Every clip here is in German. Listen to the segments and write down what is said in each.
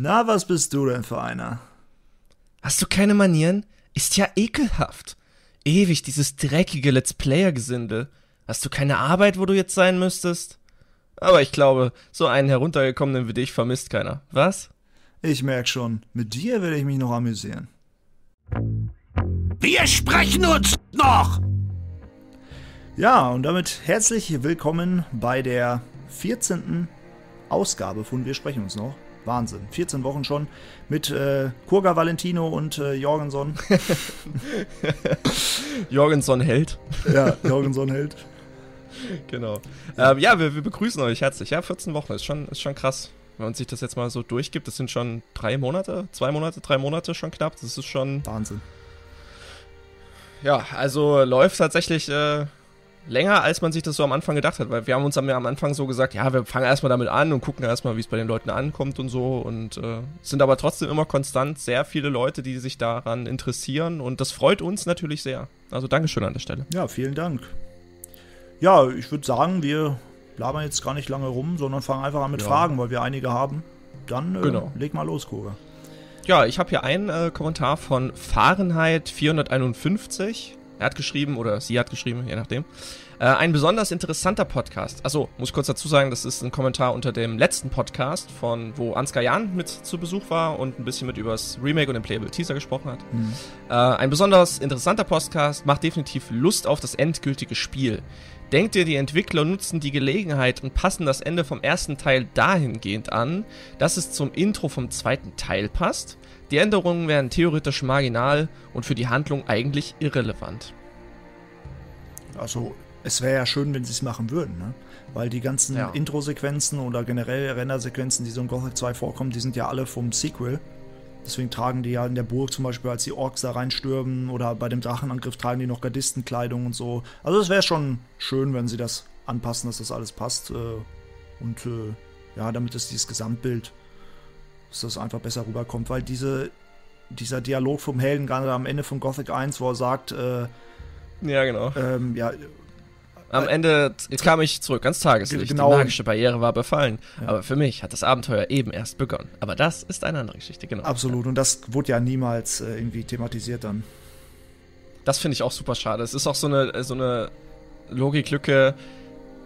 Na, was bist du denn für einer? Hast du keine Manieren? Ist ja ekelhaft. Ewig dieses dreckige Let's Player-Gesindel. Hast du keine Arbeit, wo du jetzt sein müsstest? Aber ich glaube, so einen heruntergekommenen wie dich vermisst keiner. Was? Ich merk schon, mit dir werde ich mich noch amüsieren. Wir sprechen uns noch! Ja, und damit herzlich willkommen bei der 14. Ausgabe von Wir sprechen uns noch. Wahnsinn. 14 Wochen schon mit äh, Kurga Valentino und äh, Jorgenson. Jorgenson hält. Ja, Jorgenson hält. Genau. Ähm, ja, wir, wir, begrüßen euch herzlich. Ja, 14 Wochen ist schon, ist schon krass. Wenn man sich das jetzt mal so durchgibt, das sind schon drei Monate, zwei Monate, drei Monate schon knapp. Das ist schon. Wahnsinn. Ja, also läuft tatsächlich äh, länger, als man sich das so am Anfang gedacht hat, weil wir haben uns am, Anfang so gesagt, ja, wir fangen erstmal damit an und gucken erstmal, wie es bei den Leuten ankommt und so und äh, sind aber trotzdem immer konstant sehr viele Leute, die sich daran interessieren und das freut uns natürlich sehr. Also Dankeschön an der Stelle. Ja, vielen Dank. Ja, ich würde sagen, wir labern jetzt gar nicht lange rum, sondern fangen einfach an mit ja. Fragen, weil wir einige haben. Dann äh, genau. leg mal los, Koga. Ja, ich habe hier einen äh, Kommentar von Fahrenheit 451. Er hat geschrieben, oder sie hat geschrieben, je nachdem. Äh, ein besonders interessanter Podcast. Achso, muss ich kurz dazu sagen, das ist ein Kommentar unter dem letzten Podcast, von wo Ansgar Jan mit zu Besuch war und ein bisschen mit übers Remake und den Playable Teaser gesprochen hat. Mhm. Äh, ein besonders interessanter Podcast, macht definitiv Lust auf das endgültige Spiel. Denkt ihr, die Entwickler nutzen die Gelegenheit und passen das Ende vom ersten Teil dahingehend an, dass es zum Intro vom zweiten Teil passt? Die Änderungen wären theoretisch marginal und für die Handlung eigentlich irrelevant. Also, es wäre ja schön, wenn sie es machen würden, ne? Weil die ganzen ja. Intro-Sequenzen oder generell Rendersequenzen, die so in Gothic 2 vorkommen, die sind ja alle vom Sequel. Deswegen tragen die ja in der Burg zum Beispiel, als die Orks da reinstürmen oder bei dem Drachenangriff tragen die noch Gardistenkleidung und so. Also es wäre schon schön, wenn sie das anpassen, dass das alles passt. Äh, und äh, ja, damit es dieses Gesamtbild dass das einfach besser rüberkommt, weil diese, dieser Dialog vom Helden gerade am Ende von Gothic 1, wo er sagt, äh, ja, genau. Ähm, ja, am äh, Ende kam ich zurück ans Tageslicht. Genau. Die magische Barriere war befallen. Ja. Aber für mich hat das Abenteuer eben erst begonnen. Aber das ist eine andere Geschichte, genau. Absolut. Und das wurde ja niemals äh, irgendwie thematisiert dann. Das finde ich auch super schade. Es ist auch so eine, so eine Logiklücke,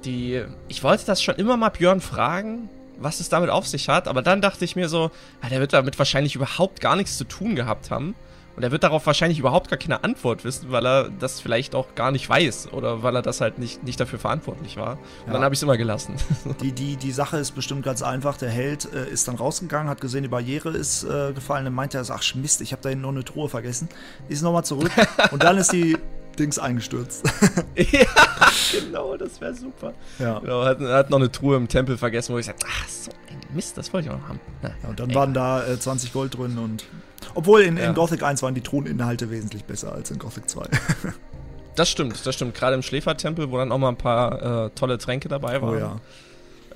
die. Ich wollte das schon immer mal Björn fragen, was es damit auf sich hat. Aber dann dachte ich mir so, ja, der wird damit wahrscheinlich überhaupt gar nichts zu tun gehabt haben. Und er wird darauf wahrscheinlich überhaupt gar keine Antwort wissen, weil er das vielleicht auch gar nicht weiß oder weil er das halt nicht, nicht dafür verantwortlich war. Und ja. dann habe ich es immer gelassen. Die, die, die Sache ist bestimmt ganz einfach. Der Held äh, ist dann rausgegangen, hat gesehen, die Barriere ist äh, gefallen. Dann meinte er, ach Mist, ich habe da hinten noch eine Truhe vergessen. Ist nochmal zurück und dann ist die Dings eingestürzt. ja, genau, das wäre super. Ja. Genau, hat, hat noch eine Truhe im Tempel vergessen, wo ich sagte, ach, so ein Mist, das wollte ich auch noch haben. Na, ja, und dann ey. waren da äh, 20 Gold drin und. Obwohl in, ja. in Gothic 1 waren die Truheninhalte wesentlich besser als in Gothic 2. das stimmt, das stimmt. Gerade im Schläfertempel, wo dann auch mal ein paar äh, tolle Tränke dabei waren. Oh ja.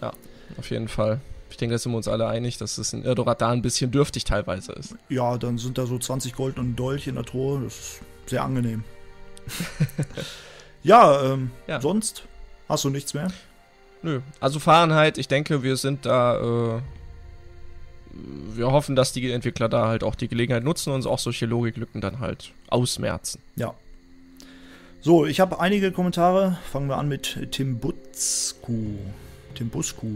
Ja, auf jeden Fall. Ich denke, da sind wir uns alle einig, dass es in Irdorat da ein bisschen dürftig teilweise ist. Ja, dann sind da so 20 Gold und ein Dolch in der Truhe. Das ist sehr angenehm. ja, ähm, ja, sonst hast du nichts mehr? Nö. Also Fahrenheit, ich denke, wir sind da. Äh, wir hoffen, dass die Entwickler da halt auch die Gelegenheit nutzen und auch solche Logiklücken dann halt ausmerzen. Ja. So, ich habe einige Kommentare. Fangen wir an mit Tim Butzku. Tim Busku.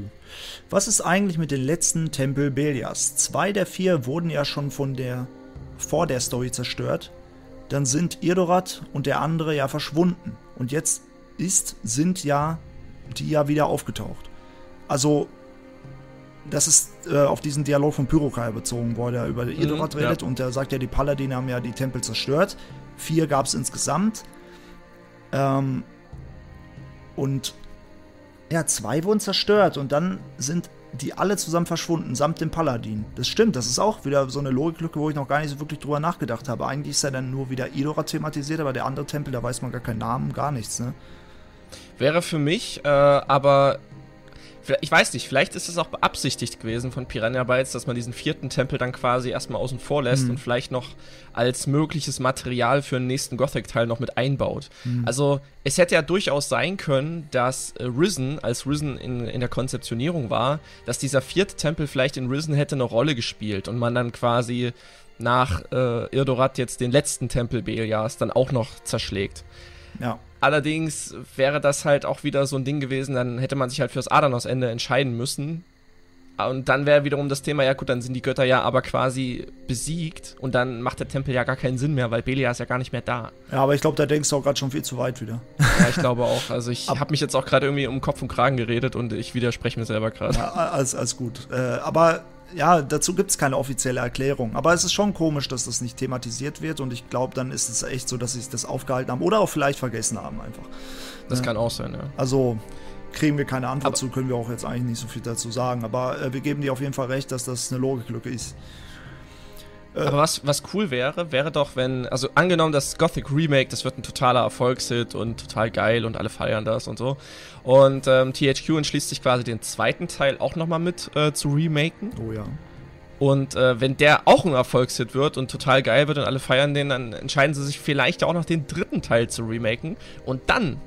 Was ist eigentlich mit den letzten Tempel Belias? Zwei der vier wurden ja schon von der vor der Story zerstört dann sind Irdorat und der andere ja verschwunden. Und jetzt ist, sind ja die ja wieder aufgetaucht. Also, das ist äh, auf diesen Dialog von Pyrokai bezogen, wo er über Irdorat mhm, redet ja. und er sagt ja, die Paladine haben ja die Tempel zerstört. Vier gab es insgesamt. Ähm, und ja, zwei wurden zerstört und dann sind die alle zusammen verschwunden, samt dem Paladin. Das stimmt, das ist auch wieder so eine Logiklücke, wo ich noch gar nicht so wirklich drüber nachgedacht habe. Eigentlich ist er dann nur wieder Idora thematisiert, aber der andere Tempel, da weiß man gar keinen Namen, gar nichts, ne? Wäre für mich, äh, aber Ich weiß nicht, vielleicht ist es auch beabsichtigt gewesen von Piranha Bytes, dass man diesen vierten Tempel dann quasi erstmal außen vor lässt mhm. und vielleicht noch als mögliches Material für den nächsten Gothic-Teil noch mit einbaut. Mhm. Also, es hätte ja durchaus sein können, dass äh, Risen, als Risen in, in der Konzeptionierung war, dass dieser vierte Tempel vielleicht in Risen hätte eine Rolle gespielt und man dann quasi nach äh, Irdorat jetzt den letzten Tempel Belias dann auch noch zerschlägt. Ja. Allerdings wäre das halt auch wieder so ein Ding gewesen, dann hätte man sich halt fürs Adanos-Ende entscheiden müssen. Und dann wäre wiederum das Thema, ja gut, dann sind die Götter ja aber quasi besiegt und dann macht der Tempel ja gar keinen Sinn mehr, weil Belia ist ja gar nicht mehr da. Ja, aber ich glaube, da denkst du auch gerade schon viel zu weit wieder. Ja, ich glaube auch. Also ich habe mich jetzt auch gerade irgendwie um Kopf und Kragen geredet und ich widerspreche mir selber gerade. Ja, alles, alles gut. Äh, aber ja, dazu gibt es keine offizielle Erklärung. Aber es ist schon komisch, dass das nicht thematisiert wird und ich glaube, dann ist es echt so, dass sie das aufgehalten haben oder auch vielleicht vergessen haben einfach. Das ja. kann auch sein, ja. Also kriegen wir keine Antwort aber zu, können wir auch jetzt eigentlich nicht so viel dazu sagen. Aber äh, wir geben dir auf jeden Fall recht, dass das eine Logiklücke ist. Äh, aber was, was cool wäre, wäre doch, wenn, also angenommen, das Gothic Remake, das wird ein totaler Erfolgshit und total geil und alle feiern das und so. Und ähm, THQ entschließt sich quasi den zweiten Teil auch nochmal mit äh, zu remaken. Oh ja. Und äh, wenn der auch ein Erfolgshit wird und total geil wird und alle feiern den, dann entscheiden sie sich vielleicht auch noch den dritten Teil zu remaken. Und dann,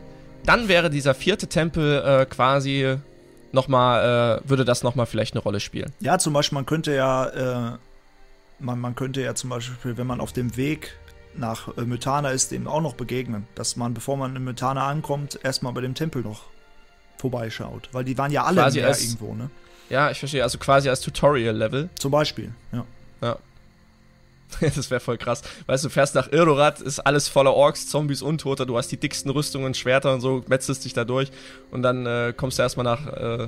dann wäre dieser vierte Tempel äh, quasi nochmal, äh, würde das nochmal vielleicht eine Rolle spielen. Ja, zum Beispiel, man könnte ja, äh, man, man könnte ja zum Beispiel, wenn man auf dem Weg nach äh, Mythana ist, dem auch noch begegnen. Dass man, bevor man in Mythana ankommt, erstmal bei dem Tempel noch vorbeischaut. Weil die waren ja alle quasi als, irgendwo, ne? Ja, ich verstehe. Also quasi als Tutorial-Level. Zum Beispiel, ja. Ja. das wäre voll krass. Weißt du, du fährst nach Irdorat, ist alles voller Orks, Zombies, Untoter, du hast die dicksten Rüstungen, Schwerter und so, metzelst dich da durch und dann äh, kommst du erstmal nach, äh,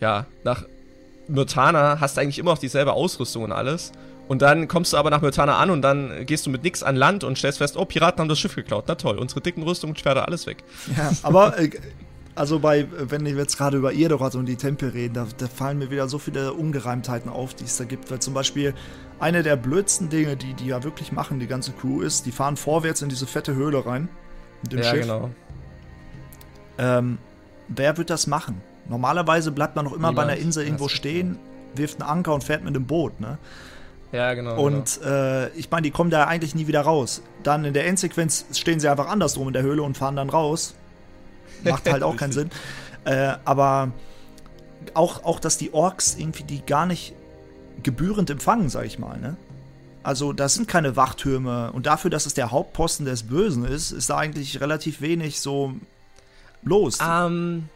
ja, nach Myrtana, hast eigentlich immer noch dieselbe Ausrüstung und alles. Und dann kommst du aber nach Myrtana an und dann gehst du mit nix an Land und stellst fest, oh, Piraten haben das Schiff geklaut. Na toll, unsere dicken Rüstungen, Schwerter, alles weg. Ja, aber äh, also bei, wenn wir jetzt gerade über Irdorat und die Tempel reden, da, da, fallen mir wieder so viele Ungereimtheiten auf, die es da gibt. Weil zum Beispiel eine der blödsten Dinge, die die ja wirklich machen, die ganze Crew, ist, die fahren vorwärts in diese fette Höhle rein. Mit dem ja, Schiff. genau. Ähm, wer wird das machen? Normalerweise bleibt man noch immer Niemand. bei einer Insel irgendwo stehen, wirft einen Anker und fährt mit einem Boot, ne? Ja, genau. Und genau. Äh, ich meine, die kommen da eigentlich nie wieder raus. Dann in der Endsequenz stehen sie einfach andersrum in der Höhle und fahren dann raus. Macht halt auch keinen Sinn. Äh, aber auch, auch, dass die Orks irgendwie die gar nicht gebührend empfangen, sag ich mal, ne? Also, das sind keine Wachtürme. Und dafür, dass es der Hauptposten des Bösen ist, ist da eigentlich relativ wenig so los. Ähm,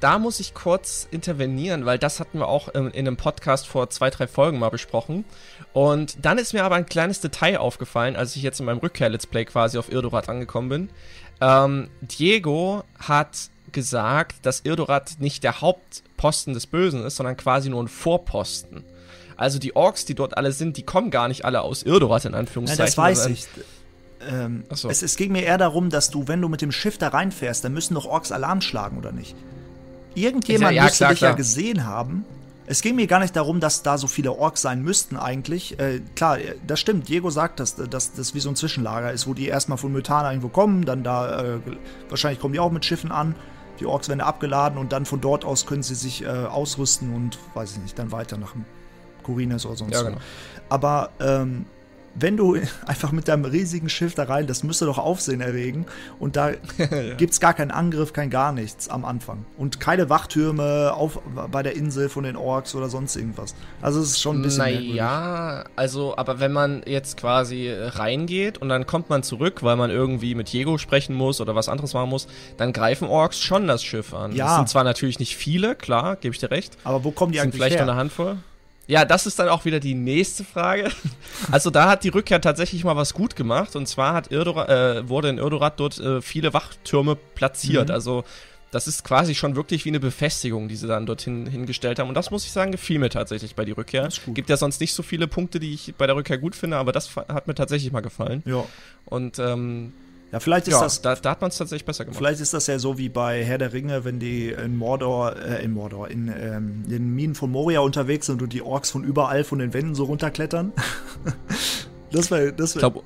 da muss ich kurz intervenieren, weil das hatten wir auch in, in, einem Podcast vor zwei, drei Folgen mal besprochen. Und dann ist mir aber ein kleines Detail aufgefallen, als ich jetzt in meinem Rückkehr-Let's Play quasi auf Irdorat angekommen bin. Ähm, Diego hat gesagt, dass Irdorat nicht der Hauptposten des Bösen ist, sondern quasi nur ein Vorposten. Also die Orks, die dort alle sind, die kommen gar nicht alle aus Irdorat in Anführungszeichen. Ja, das weiß ich. Ähm, so. es, es ging mir eher darum, dass du, wenn du mit dem Schiff da reinfährst, dann müssen doch Orks Alarm schlagen, oder nicht? Irgendjemand ja, ja, müsste klar, dich klar. ja gesehen haben. Es ging mir gar nicht darum, dass da so viele Orks sein müssten eigentlich. Äh, klar, das stimmt. Diego sagt, dass, dass das wie so ein Zwischenlager ist, wo die erstmal von Mythana irgendwo kommen, dann da, äh, wahrscheinlich kommen die auch mit Schiffen an. Die Orks werden abgeladen und dann von dort aus können sie sich äh, ausrüsten und, weiß ich nicht, dann weiter nach Corines oder sonst ja, genau. Aber ähm, wenn du einfach mit deinem riesigen Schiff da rein, das müsste doch Aufsehen erregen. Und da ja. gibt es gar keinen Angriff, kein gar nichts am Anfang. Und keine Wachtürme auf, bei der Insel von den Orks oder sonst irgendwas. Also es ist schon ein bisschen. Naja, also, aber wenn man jetzt quasi reingeht und dann kommt man zurück, weil man irgendwie mit Diego sprechen muss oder was anderes machen muss, dann greifen Orks schon das Schiff an. Ja. Das sind zwar natürlich nicht viele, klar, gebe ich dir recht. Aber wo kommen die eigentlich vielleicht her? Vielleicht eine Handvoll. Ja, das ist dann auch wieder die nächste Frage. Also da hat die Rückkehr tatsächlich mal was gut gemacht. Und zwar hat Irdorat, äh, wurde in Irdorat dort äh, viele Wachtürme platziert. Mhm. Also das ist quasi schon wirklich wie eine Befestigung, die sie dann dorthin hingestellt haben. Und das muss ich sagen, gefiel mir tatsächlich bei die Rückkehr. Gibt ja sonst nicht so viele Punkte, die ich bei der Rückkehr gut finde, aber das hat mir tatsächlich mal gefallen. Ja. Und ähm, ja, vielleicht ist ja, das. Da, da hat man es tatsächlich besser gemacht. Vielleicht ist das ja so wie bei Herr der Ringe, wenn die in Mordor, äh, in Mordor, in ähm, den Minen von Moria unterwegs sind und die Orks von überall von den Wänden so runterklettern. das wäre. Das wär, ich glaube,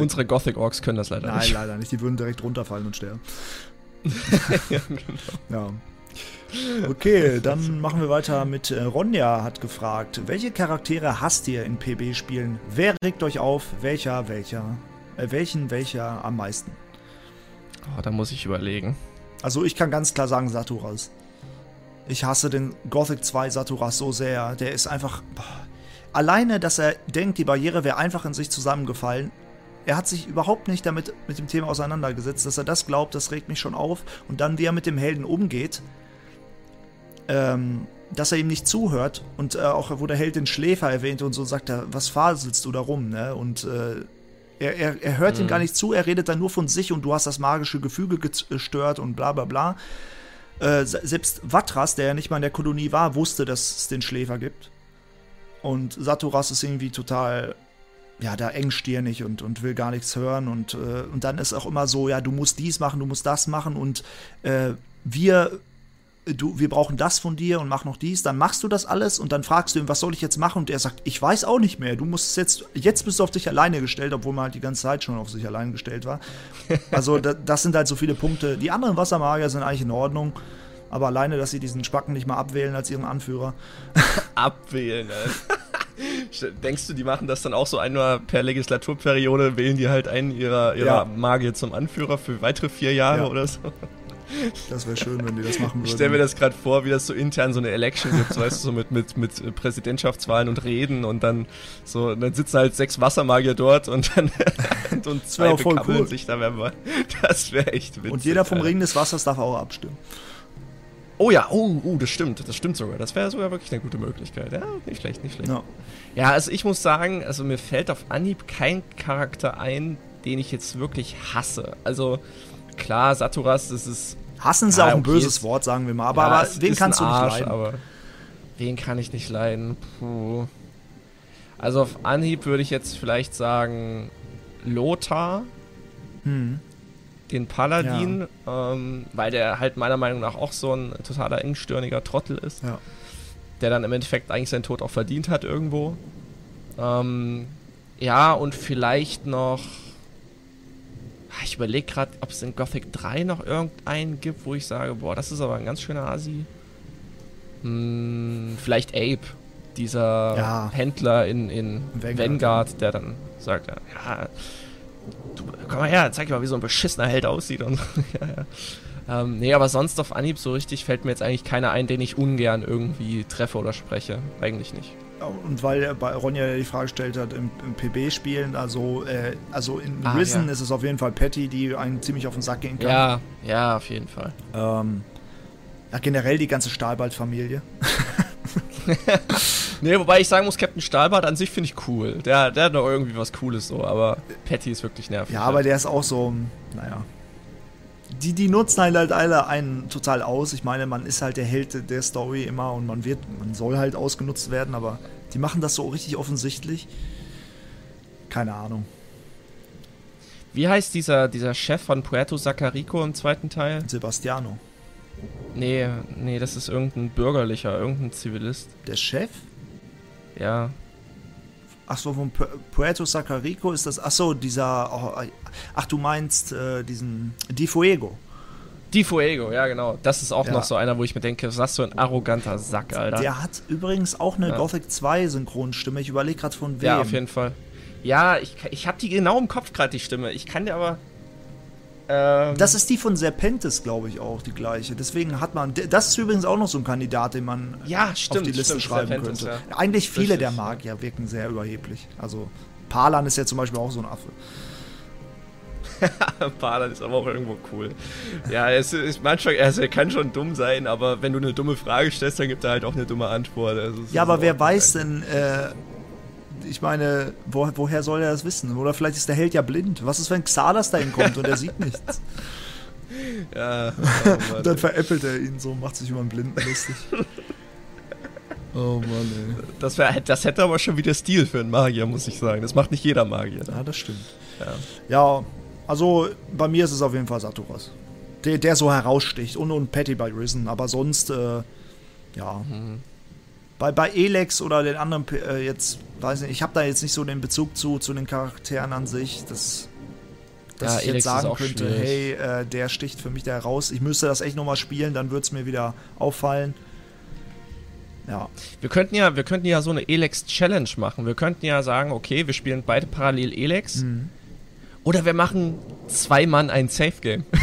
unsere Gothic Orks können das leider Nein, nicht. Nein, leider nicht. Die würden direkt runterfallen und sterben. ja, genau. Ja. Okay, dann machen wir weiter mit äh, Ronja hat gefragt, welche Charaktere hasst ihr in PB-Spielen? Wer regt euch auf? Welcher, welcher? Äh, welchen, welcher am meisten? Oh, da muss ich überlegen. Also ich kann ganz klar sagen Saturas. Ich hasse den Gothic 2 Saturas so sehr. Der ist einfach... Alleine, dass er denkt, die Barriere wäre einfach in sich zusammengefallen. Er hat sich überhaupt nicht damit mit dem Thema auseinandergesetzt. Dass er das glaubt, das regt mich schon auf. Und dann, wie er mit dem Helden umgeht, ähm, dass er ihm nicht zuhört und äh, auch wo der Held den Schläfer erwähnt und so sagt er, was faselst du da rum, ne? Und äh, er, er, er hört mhm. ihm gar nicht zu, er redet dann nur von sich und du hast das magische Gefüge gestört und bla bla bla. Äh, selbst Vatras, der ja nicht mal in der Kolonie war, wusste, dass es den Schläfer gibt. Und Saturas ist irgendwie total, ja, da engstirnig und, und will gar nichts hören. Und, äh, und dann ist auch immer so, ja, du musst dies machen, du musst das machen und äh, wir du, wir brauchen das von dir und mach noch dies, dann machst du das alles und dann fragst du ihn, was soll ich jetzt machen? Und er sagt, ich weiß auch nicht mehr. Du musst jetzt, jetzt bist du auf dich alleine gestellt, obwohl man halt die ganze Zeit schon auf sich alleine gestellt war. Also da, das sind halt so viele Punkte. Die anderen Wassermagier sind eigentlich in Ordnung. Aber alleine, dass sie diesen Spacken nicht mal abwählen als ihren Anführer. abwählen, Denkst du, die machen das dann auch so einmal per Legislaturperiode, wählen die halt einen ihrer, ihrer ja. Magier zum Anführer für weitere vier Jahre ja. oder so? Das wäre schön, wenn die das machen würden. Ich stelle mir das gerade vor, wie das so intern so eine Election gibt, so, weißt du, so mit, mit, mit Präsidentschaftswahlen und Reden und dann so, dann sitzen halt sechs Wassermagier dort und dann und zwei bekabbeln cool. sich da, man, das wäre echt witzig. Und jeder vom Ring des Wassers darf auch abstimmen. Oh ja, oh, oh, das stimmt, das stimmt sogar. Das wäre sogar wirklich eine gute Möglichkeit. Ja, nicht schlecht, nicht schlecht. Ja. ja, also ich muss sagen, also mir fällt auf Anhieb kein Charakter ein, den ich jetzt wirklich hasse. Also klar, Saturas, das ist. Hassen ist ja, auch ein okay, böses Wort, sagen wir mal. Aber, ja, aber wen kannst du nicht Arsch, leiden? Aber wen kann ich nicht leiden? Puh. Also auf Anhieb würde ich jetzt vielleicht sagen Lothar. Hm. Den Paladin, ja. ähm, weil der halt meiner Meinung nach auch so ein totaler engstirniger Trottel ist. Ja. Der dann im Endeffekt eigentlich seinen Tod auch verdient hat irgendwo. Ähm, ja, und vielleicht noch ich überlege gerade, ob es in Gothic 3 noch irgendeinen gibt, wo ich sage, boah, das ist aber ein ganz schöner Asi. Hm, vielleicht Ape, dieser ja. Händler in, in Vanguard. Vanguard, der dann sagt, ja, du, komm mal her, zeig dir mal, wie so ein beschissener Held aussieht. Und, ja, ja. Ähm, nee, aber sonst auf Anhieb so richtig fällt mir jetzt eigentlich keiner ein, den ich ungern irgendwie treffe oder spreche. Eigentlich nicht und weil bei Ronja die Frage gestellt hat, im, im PB-Spielen, also, äh, also in ah, Risen ja. ist es auf jeden Fall Patty, die einen ziemlich auf den Sack gehen kann. Ja, ja, auf jeden Fall. Ähm, ja, generell die ganze Stahlbart-Familie. nee, wobei ich sagen muss, Captain Stahlbart an sich finde ich cool. Der, der hat noch irgendwie was Cooles so, aber Patty ist wirklich nervig. Ja, aber der ist auch so, naja. Die, die nutzen halt, halt alle einen total aus. Ich meine, man ist halt der Held der Story immer und man wird, man soll halt ausgenutzt werden, aber die machen das so richtig offensichtlich. Keine Ahnung. Wie heißt dieser, dieser Chef von Puerto Sacarico im zweiten Teil? Sebastiano. Nee, nee, das ist irgendein bürgerlicher, irgendein Zivilist. Der Chef? Ja. Ach so, von Puerto Sacarico ist das. Ach so, dieser. Oh, ach, du meinst äh, diesen. Di Fuego. Di Fuego, ja, genau. Das ist auch ja. noch so einer, wo ich mir denke, was hast du ein arroganter Sack, Alter. Der hat übrigens auch eine ja. Gothic 2 Synchronstimme. Ich überlege gerade von wem. Ja, auf jeden Fall. Ja, ich, ich habe die genau im Kopf gerade, die Stimme. Ich kann dir aber. Ähm das ist die von Serpentes, glaube ich, auch, die gleiche. Deswegen hat man. Das ist übrigens auch noch so ein Kandidat, den man ja, stimmt, auf die Liste stimmt, schreiben Serpentes, könnte. Ja. Eigentlich viele Richtig. der Magier wirken sehr überheblich. Also, Palan ist ja zum Beispiel auch so ein Affe. Palan ist aber auch irgendwo cool. Ja, es ist manchmal, also er kann schon dumm sein, aber wenn du eine dumme Frage stellst, dann gibt er halt auch eine dumme Antwort. Also ja, aber wer weiß denn, äh, ich meine, wo, woher soll er das wissen? Oder vielleicht ist der Held ja blind. Was ist, wenn Xalas dahin kommt und er sieht nichts? Ja. Oh dann veräppelt er ihn so, macht sich über einen Blinden lustig. Oh Mann, ey. Das, wär, das hätte aber schon wieder Stil für einen Magier, muss ich sagen. Das macht nicht jeder Magier. Ja, das stimmt. Ja, ja also bei mir ist es auf jeden Fall Saturas. Der, der so heraussticht. Und, und Patty bei Risen. Aber sonst, äh, ja. Mhm. Bei, bei Elex oder den anderen äh, jetzt, weiß nicht, ich habe da jetzt nicht so den Bezug zu, zu den Charakteren an sich. Das dass Ja, ich jetzt Elex ist sagen könnte, schwierig. hey, äh, der sticht für mich da heraus. Ich müsste das echt nochmal spielen, dann würde es mir wieder auffallen. Ja, Wir könnten ja, wir könnten ja so eine Elex Challenge machen. Wir könnten ja sagen, okay, wir spielen beide parallel Elex. Mhm. Oder wir machen zwei Mann ein Safe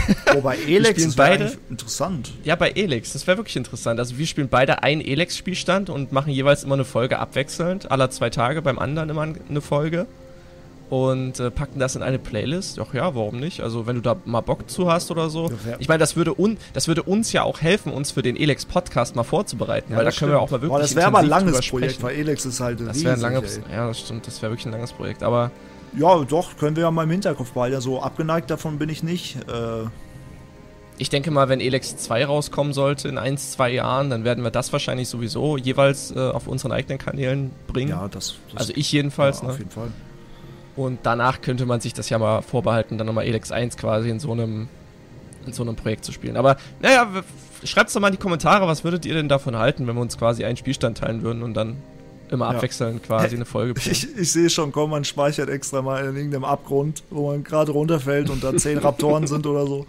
Game. wobei Elex ist beide. interessant. ja, bei Elex, das wäre wirklich interessant. Also wir spielen beide einen Elex-Spielstand und machen jeweils immer eine Folge abwechselnd, aller zwei Tage beim anderen immer eine Folge. Und äh, packen das in eine Playlist. Ach ja, warum nicht? Also wenn du da mal Bock zu hast oder so. Ja, wär- Ich meine, das würde, un das würde uns ja auch helfen, uns für den Elex-Podcast mal vorzubereiten. Ja, weil da das können wir stimmt. auch mal wirklich Boah, das wäre aber ein langes Projekt, weil Elex ist halt Das wäre ein langes, ey. ja, das stimmt, das wäre wirklich ein langes Projekt. Aber Ja, doch, können wir ja mal im Hinterkopf behalten. So abgeneigt davon bin ich nicht. Äh, ich denke mal, wenn Elex 2 rauskommen sollte in 1, 2 Jahren, dann werden wir das wahrscheinlich sowieso jeweils äh, auf unseren eigenen Kanälen bringen. ja, das, das also ich jedenfalls, ja, auf ne? jeden Fall. Und danach könnte man sich das ja mal vorbehalten, dann nochmal Elex 1 quasi in so einem in so einem Projekt zu spielen. Aber naja, schreibt doch mal in die Kommentare, was würdet ihr denn davon halten, wenn wir uns quasi einen Spielstand teilen würden und dann immer Ja. abwechselnd quasi eine Folge. Ich, ich sehe schon, komm, man speichert extra mal in irgendeinem Abgrund, wo man gerade runterfällt und da zehn Raptoren sind oder so.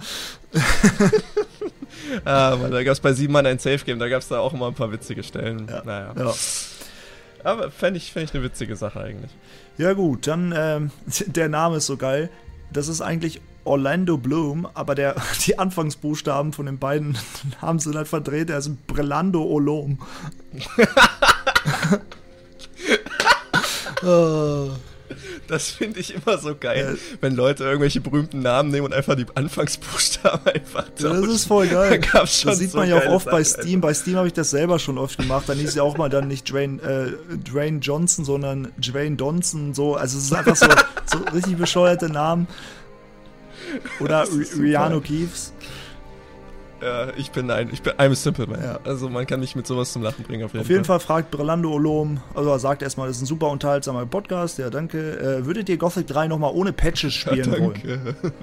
ah, Mann, da gab es bei sieben Mann ein Safe Game, da gab es da auch immer ein paar witzige Stellen. Ja. Naja. Ja. Aber fände ich, fänd ich eine witzige Sache eigentlich. Ja gut, dann ähm, der Name ist so geil. Das ist eigentlich Orlando Bloom, aber der, die Anfangsbuchstaben von den beiden Namen sind halt verdreht. Er ist Brelando Olom. Das finde ich immer so geil, Ja. wenn Leute irgendwelche berühmten Namen nehmen und einfach die Anfangsbuchstaben einfach ja, das tauschen. ist voll Da geil. gab's schon Das sieht so man ja auch oft bei Sachen Steam. Bei Steam habe ich das selber schon oft gemacht. Dann hieß ja auch mal dann nicht Dwayne, äh, Dwayne Johnson, sondern Dwayne Donson. So. Also es ist einfach so, so richtig bescheuerte Namen. Oder. Rihanna Keeves. Ja, ich bin ein, ich bin I'm a simple man. Ja. Also man kann mich mit sowas zum Lachen bringen auf jeden, Auf jeden Fall fragt Brelando Olom, also er sagt erstmal, das ist ein super unterhaltsamer Podcast, ja danke. Äh, würdet ihr Gothic 3 nochmal ohne Patches spielen ja, wollen? danke.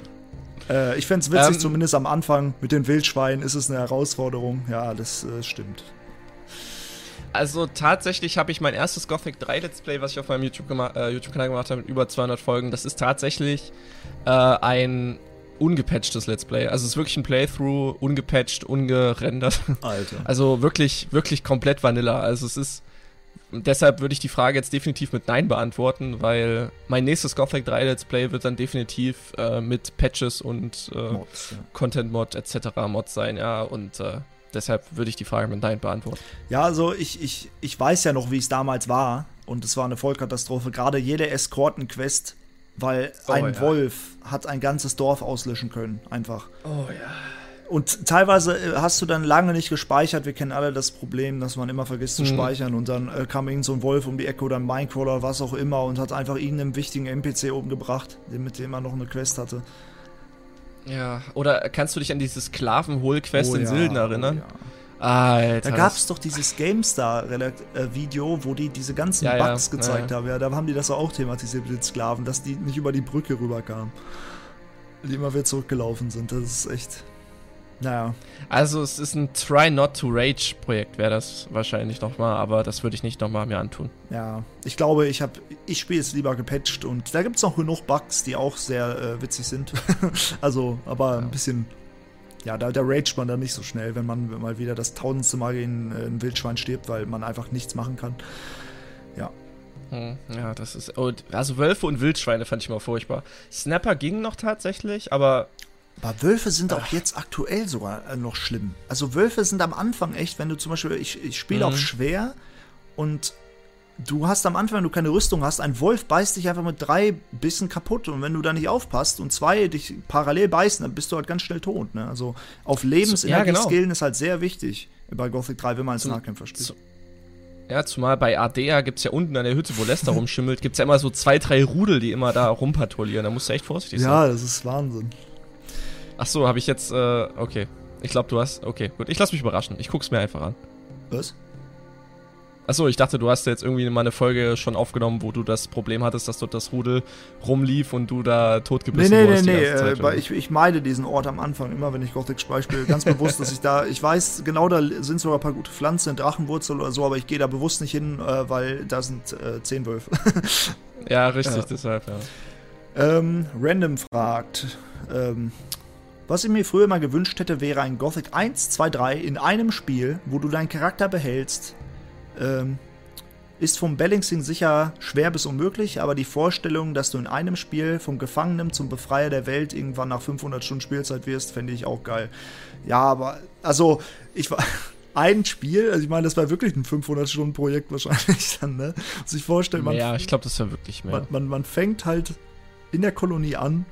Äh, ich fände es witzig, Ähm, zumindest am Anfang mit den Wildschweinen ist es eine Herausforderung. Ja, das äh, stimmt. Also tatsächlich habe ich mein erstes Gothic 3 Let's Play, was ich auf meinem YouTube-Kanal äh, YouTube gemacht habe, mit über 200 Folgen. Das ist tatsächlich äh, ein ungepatchtes Let's Play. Also es ist wirklich ein Playthrough, ungepatcht, ungerendert. Alter. Also wirklich, wirklich komplett Vanilla. Also es ist. Deshalb würde ich die Frage jetzt definitiv mit Nein beantworten, weil mein nächstes Gothic 3 Let's Play wird dann definitiv äh, mit Patches und äh, Mods, ja. Content Mod etc. Mods sein, ja. Und äh, deshalb würde ich die Frage mit Nein beantworten. Ja, also ich, ich, ich weiß ja noch, wie es damals war. Und es war eine Vollkatastrophe. Gerade jede Eskorten-Quest, weil Oh, ein ja. Wolf hat ein ganzes Dorf auslöschen können. Einfach. Oh ja. Und teilweise äh, hast du dann lange nicht gespeichert. Wir kennen alle das Problem, dass man immer vergisst zu Mhm. speichern. Und dann äh, kam irgend so ein Wolf um die Ecke oder ein Minecrawler oder was auch immer und hat einfach irgendeinen wichtigen NPC oben gebracht, den- mit dem man noch eine Quest hatte. Ja, oder kannst du dich an diese Sklavenhol-Quest Oh in ja, Silden oh erinnern? ja. Alter. Da gab es doch dieses GameStar-Video, wo die diese ganzen Ja, ja, Bugs gezeigt ja, haben. Ja, da haben die das auch thematisiert mit den Sklaven, dass die nicht über die Brücke rüberkamen. Die immer wieder zurückgelaufen sind. Das ist echt. Naja. Also es ist ein Try Not to Rage Projekt, wäre das wahrscheinlich nochmal, aber das würde ich nicht nochmal mir antun. Ja, ich glaube, ich habe, ich spiele es lieber gepatcht und da gibt es noch genug Bugs, die auch sehr äh, witzig sind. also, aber ein bisschen, ja, da, da raged man dann nicht so schnell, wenn man mal wieder das tausendste Mal gegen äh, ein Wildschwein stirbt, weil man einfach nichts machen kann. Hm, ja, das ist. Oh, also Wölfe und Wildschweine fand ich mal furchtbar. Snapper ging noch tatsächlich, aber Aber Wölfe sind auch jetzt aktuell sogar äh, noch schlimm. Also Wölfe sind am Anfang echt, wenn du zum Beispiel, ich, ich spiele Mhm. auf schwer und du hast am Anfang, wenn du keine Rüstung hast, ein Wolf beißt dich einfach mit drei Bissen kaputt und wenn du da nicht aufpasst und zwei dich parallel beißen, dann bist du halt ganz schnell tot. Ne? Also auf Lebensenergie Ja, genau. skillen ist halt sehr wichtig bei Gothic 3, wenn man als Nahkämpfer spielt. ja, zumal bei Ardea gibt es ja unten an der Hütte, wo Lester rumschimmelt, gibt es ja immer so zwei, drei Rudel, die immer da rumpatrouillieren. Da musst du echt vorsichtig sein. ja, das ist Wahnsinn. Ach so, habe ich jetzt. Äh, okay. Ich glaube, du hast. Okay, gut. Ich lass mich überraschen. Ich guck's mir einfach an. Was? Achso, ich dachte, du hast jetzt irgendwie mal eine Folge schon aufgenommen, wo du das Problem hattest, dass dort das Rudel rumlief und du da Nee, totgebissen nee, nee, wurdest die nee. ganze Zeit, Äh, ich, ich meide diesen Ort am Anfang immer, wenn ich Gothic spiele. Ganz bewusst, dass ich da, ich weiß, genau da sind sogar ein paar gute Pflanzen, Drachenwurzel oder so, aber ich gehe da bewusst nicht hin, äh, weil da sind äh, zehn Wölfe. Ja, richtig, Ja. deshalb, ja. Ähm, Random fragt, ähm, was ich mir früher mal gewünscht hätte, wäre ein Gothic 1, 2, 3 in einem Spiel, wo du deinen Charakter behältst. Ähm, ist vom Balancing sicher schwer bis unmöglich, aber die Vorstellung, dass du in einem Spiel vom Gefangenen zum Befreier der Welt irgendwann nach 500 Stunden Spielzeit wirst, fände ich auch geil. Ja, aber, also, ich war. Ein Spiel, also ich meine, das war wirklich ein 500-Stunden-Projekt wahrscheinlich dann, ne? Sich vorstellen, man. Ja, ich glaube, das war wirklich mehr. Man, man, man fängt halt in der Kolonie an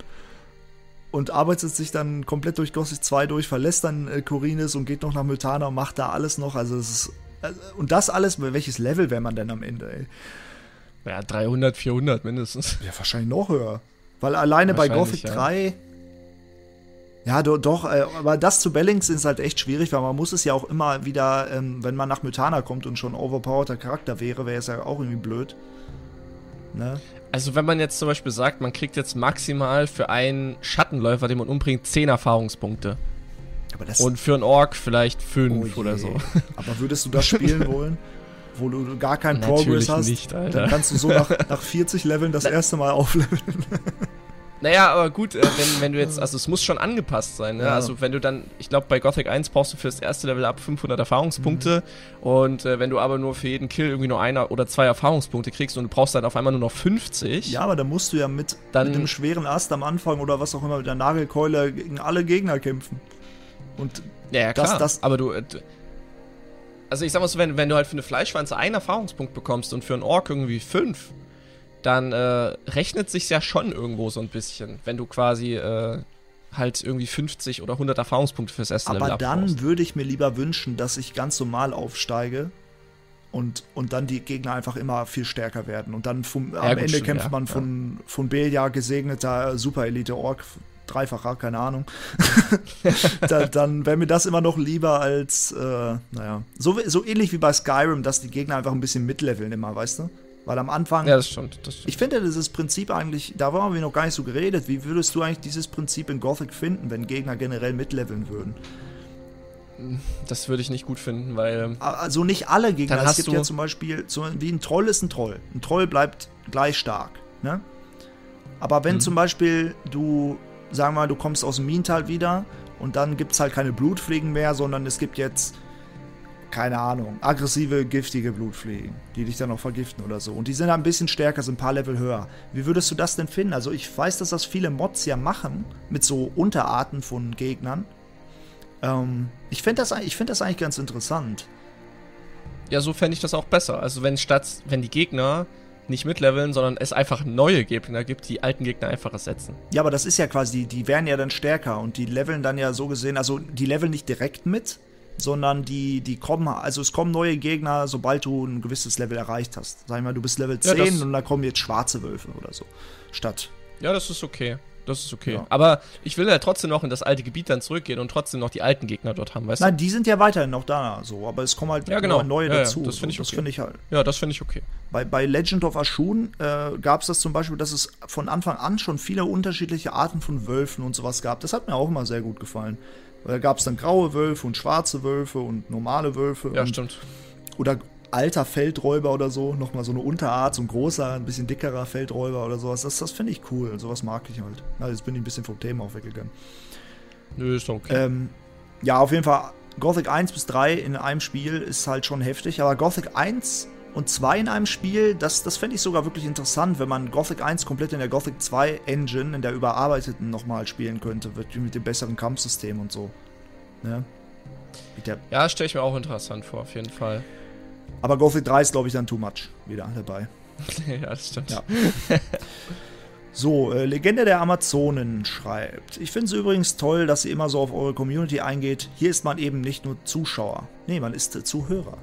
und arbeitet sich dann komplett durch Gothic 2 durch, verlässt dann äh, Corines und geht noch nach Mythana und macht da alles noch. Also es ist. Also, und das alles, welches Level wäre man denn am Ende, ey? Ja, 300, 400 mindestens. Ja, wahrscheinlich noch höher. Weil alleine bei Gothic ja. 3. Ja, do, doch, äh, aber das zu balancen ist halt echt schwierig, weil man muss es ja auch immer wieder, ähm, wenn man nach Mythana kommt und schon overpowerter Charakter wäre, wäre es ja auch irgendwie blöd. Ne? Also wenn man jetzt zum Beispiel sagt, man kriegt jetzt maximal für einen Schattenläufer, den man umbringt, 10 Erfahrungspunkte. Und für einen Ork vielleicht 5 oh oder so. Aber würdest du das spielen wollen? Wo du gar keinen Progress hast, nicht, Alter. dann kannst du so nach, nach 40 Leveln das erste Mal aufleveln. Naja, aber gut, äh, wenn, wenn du jetzt, also es muss schon angepasst sein, ne? Ja. Also wenn du dann, ich glaube bei Gothic 1 brauchst du für das erste Level ab 500 Erfahrungspunkte mhm. und äh, wenn du aber nur für jeden Kill irgendwie nur einer oder zwei Erfahrungspunkte kriegst und du brauchst dann auf einmal nur noch 50. Ja, aber da musst du ja mit, dann, mit dem schweren Ast am Anfang oder was auch immer mit der Nagelkeule gegen alle Gegner kämpfen. Und ja, ja klar, das, das aber du, äh, also ich sag mal so, wenn, wenn du halt für eine Fleischwanze einen Erfahrungspunkt bekommst und für einen Ork irgendwie fünf, dann äh, rechnet sich ja schon irgendwo so ein bisschen, wenn du quasi äh, halt irgendwie 50 oder 100 Erfahrungspunkte fürs erste Aber dann würde ich mir lieber wünschen, dass ich ganz normal aufsteige und, und dann die Gegner einfach immer viel stärker werden. Und dann vom, ja, am Ende stimmt, kämpft ja, man von, ja. von Belia gesegneter Super-Elite-Ork, dreifacher, keine Ahnung. da, dann wäre mir das immer noch lieber als, äh, naja, so, so ähnlich wie bei Skyrim, dass die Gegner einfach ein bisschen mitleveln immer, weißt du? Weil am Anfang. Ja, das stimmt, das stimmt. Ich finde dieses Prinzip eigentlich, da haben wir noch gar nicht so geredet. Wie würdest du eigentlich dieses Prinzip in Gothic finden, wenn Gegner generell mitleveln würden? Das würde ich nicht gut finden, weil. Also nicht alle Gegner. Es gibt ja zum Beispiel, so wie ein Troll ist ein Troll. Ein Troll bleibt gleich stark. Ne? Aber wenn mhm. zum Beispiel du, sagen wir mal, du kommst aus dem Minental wieder und dann gibt es halt keine Blutfliegen mehr, sondern es gibt jetzt keine Ahnung, aggressive, giftige Blutfliegen, die dich dann auch vergiften oder so. Und die sind ein bisschen stärker, sind ein paar Level höher. Wie würdest du das denn finden? Also ich weiß, dass das viele Mods ja machen, mit so Unterarten von Gegnern. Ähm, ich finde das, find das eigentlich ganz interessant. Ja, so fände ich das auch besser. Also wenn statt, wenn die Gegner nicht mitleveln, sondern es einfach neue Gegner gibt, die alten Gegner einfach ersetzen. Ja, aber das ist ja quasi, die werden ja dann stärker und die leveln dann ja so gesehen, also die leveln nicht direkt mit, sondern die, die kommen, also es kommen neue Gegner, sobald du ein gewisses Level erreicht hast. Sag mal, du bist Level 10 ja, und da kommen jetzt schwarze Wölfe oder so. Statt. Ja, das ist okay. Das ist okay. Ja. Aber ich will ja trotzdem noch in das alte Gebiet dann zurückgehen und trotzdem noch die alten Gegner dort haben, weißt Nein, du? Nein, die sind ja weiterhin noch da, so, aber es kommen halt ja, genau. neue ja, dazu. das finde ich, okay. find ich halt. Ja, das finde ich okay. Bei, bei Legend of Ashun äh, gab es das zum Beispiel, dass es von Anfang an schon viele unterschiedliche Arten von Wölfen und sowas gab. Das hat mir auch immer sehr gut gefallen. Da gab es dann graue Wölfe und schwarze Wölfe und normale Wölfe. Ja, stimmt. Oder alter Feldräuber oder so, nochmal so eine Unterart, so ein großer, ein bisschen dickerer Feldräuber oder sowas. Das, das finde ich cool. Sowas mag ich halt. Na, jetzt bin ich ein bisschen vom Thema auch weggegangen. Nö, ist okay. Ähm, ja, auf jeden Fall, Gothic 1 bis 3 in einem Spiel ist halt schon heftig, aber Gothic 1 und 2 in einem Spiel, das, das fände ich sogar wirklich interessant, wenn man Gothic 1 komplett in der Gothic 2 Engine, in der überarbeiteten nochmal spielen könnte, mit dem besseren Kampfsystem und so. Ne? Ja, stelle ich mir auch interessant vor, auf jeden Fall. Aber Gothic 3 ist, glaube ich, dann too much wieder dabei. ja, das stimmt. Ja. So, äh, Legende der Amazonen schreibt. Ich finde es übrigens toll, dass ihr immer so auf eure Community eingeht. Hier ist man eben nicht nur Zuschauer. Nee, man ist äh, Zuhörer.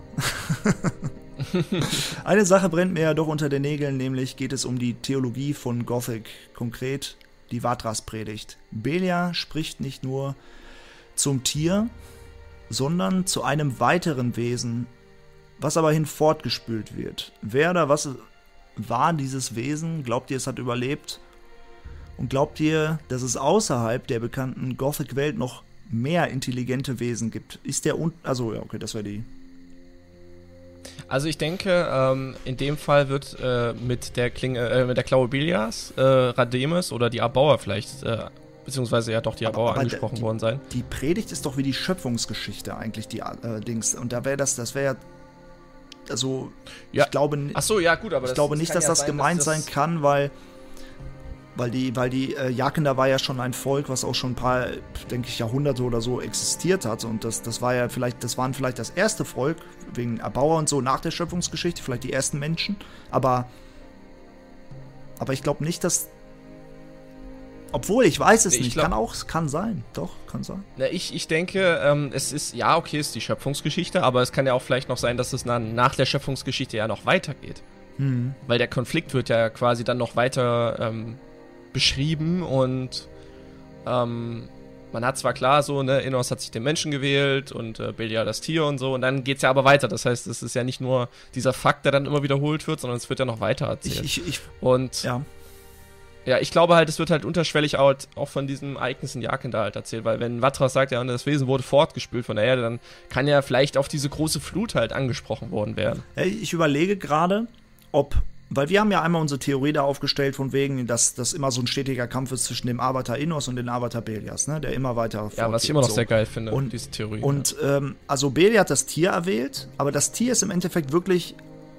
Eine Sache brennt mir ja doch unter den Nägeln, nämlich geht es um die Theologie von Gothic, konkret die Vatras-Predigt. Belia spricht nicht nur zum Tier, sondern zu einem weiteren Wesen, was aber hinfortgespült wird. Wer oder was war dieses Wesen? Glaubt ihr, es hat überlebt? Und glaubt ihr, dass es außerhalb der bekannten Gothic-Welt noch mehr intelligente Wesen gibt? Ist der un also ja, okay, das wäre die Also ich denke, ähm, in dem Fall wird äh, mit der Klinge, äh, mit der Klaue Bilias, äh, Rademes oder die Abauer vielleicht, äh, beziehungsweise ja doch die Abauer aber angesprochen die- worden sein. Die Predigt ist doch wie die Schöpfungsgeschichte eigentlich, die äh, Dings. Und da wäre das, das wäre ja. Also, Ja. ich glaube, Ach so, ja gut, aber ich das, glaube nicht, dass ja das gemeint sein kann, weil. Weil die, weil die äh, Jakender war ja schon ein Volk, was auch schon ein paar, denke ich, Jahrhunderte oder so existiert hat. Und das, das war ja vielleicht, das waren vielleicht das erste Volk, wegen Erbauer und so nach der Schöpfungsgeschichte, vielleicht die ersten Menschen. Aber. Aber ich glaube nicht, dass. Obwohl, ich weiß es Ich nicht. glaub- kann auch, kann sein. Doch, kann sein. Na, ich, ich denke, ähm, es ist, ja, okay, es ist die Schöpfungsgeschichte, aber es kann ja auch vielleicht noch sein, dass es na, nach der Schöpfungsgeschichte ja noch weitergeht. Hm. Weil der Konflikt wird ja quasi dann noch weiter ähm, beschrieben und ähm, man hat zwar klar so, ne, Innos hat sich den Menschen gewählt und äh, Belia das Tier und so und dann geht's ja aber weiter. Das heißt, es ist ja nicht nur dieser Fakt, der dann immer wiederholt wird, sondern es wird ja noch weiter erzählt. Ich, ich, ich, und ja. Ja, ich glaube halt, es wird halt unterschwellig halt auch von diesem Ereignis in Jakin da halt erzählt, weil wenn Vatras sagt, ja, und das Wesen wurde fortgespült von der Erde, dann kann ja vielleicht auf diese große Flut halt angesprochen worden werden. Ja, Ich überlege gerade, ob, weil wir haben ja einmal unsere Theorie da aufgestellt, von wegen, dass das immer so ein stetiger Kampf ist zwischen dem Avatar Innos und dem Avatar Belias, ne? der immer weiter Ja, was ich immer noch so. sehr geil finde, Und- diese Theorie. Und ähm, also Belia hat das Tier erwählt, aber das Tier ist im Endeffekt wirklich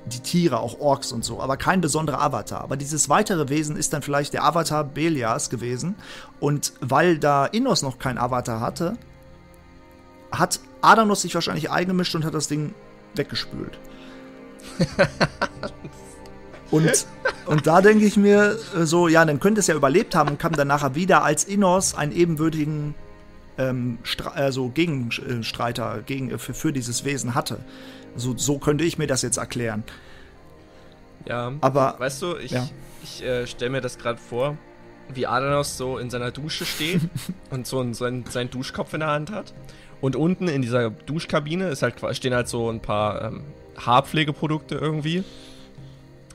die Tiere, auch Orks und so, aber kein besonderer Avatar. Aber dieses weitere Wesen ist dann vielleicht der Avatar Belias gewesen. Und weil da Innos noch kein Avatar hatte, hat Adanos sich wahrscheinlich eingemischt und hat das Ding weggespült. und, und da denke ich mir äh, so, ja, dann könnte es ja überlebt haben und kam dann nachher wieder als Innos einen ebenbürtigen ähm, also Gegenstreiter gegen, für, für dieses Wesen hatte. So, so könnte ich mir das jetzt erklären. ja, Aber weißt du, ich, Ja. ich äh, stelle mir das gerade vor, wie Adanos so in seiner Dusche steht und so einen, seinen, seinen Duschkopf in der Hand hat. Und unten in dieser Duschkabine ist halt, stehen halt so ein paar ähm, Haarpflegeprodukte irgendwie.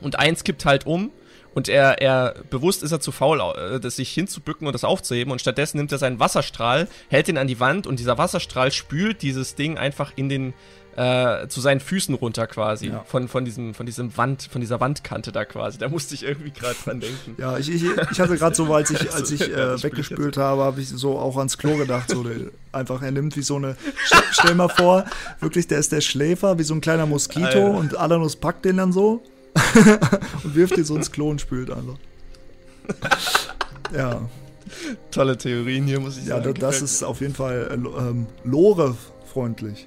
Und eins kippt halt um und er, er bewusst ist er zu faul, äh, das sich hinzubücken und das aufzuheben und stattdessen nimmt er seinen Wasserstrahl, hält ihn an die Wand und dieser Wasserstrahl spült dieses Ding einfach in den äh, zu seinen Füßen runter quasi Ja. von von diesem von diesem Wand von dieser Wandkante da quasi. Da musste ich irgendwie gerade dran denken. Ja, ich, ich, ich hatte gerade so, als ich, als ich Ja, äh, weggespült habe, habe ich so auch ans Klo gedacht. So, einfach, er nimmt wie so eine. Stell, mal vor, wirklich, der ist der Schläfer, wie so ein kleiner Moskito Alter. und Alanus packt den dann so und wirft ihn so ins Klo und spült einfach. Ja, Tolle Theorien hier muss ich ja sagen. das, das ist auf jeden Fall äh, ähm, Lore-freundlich.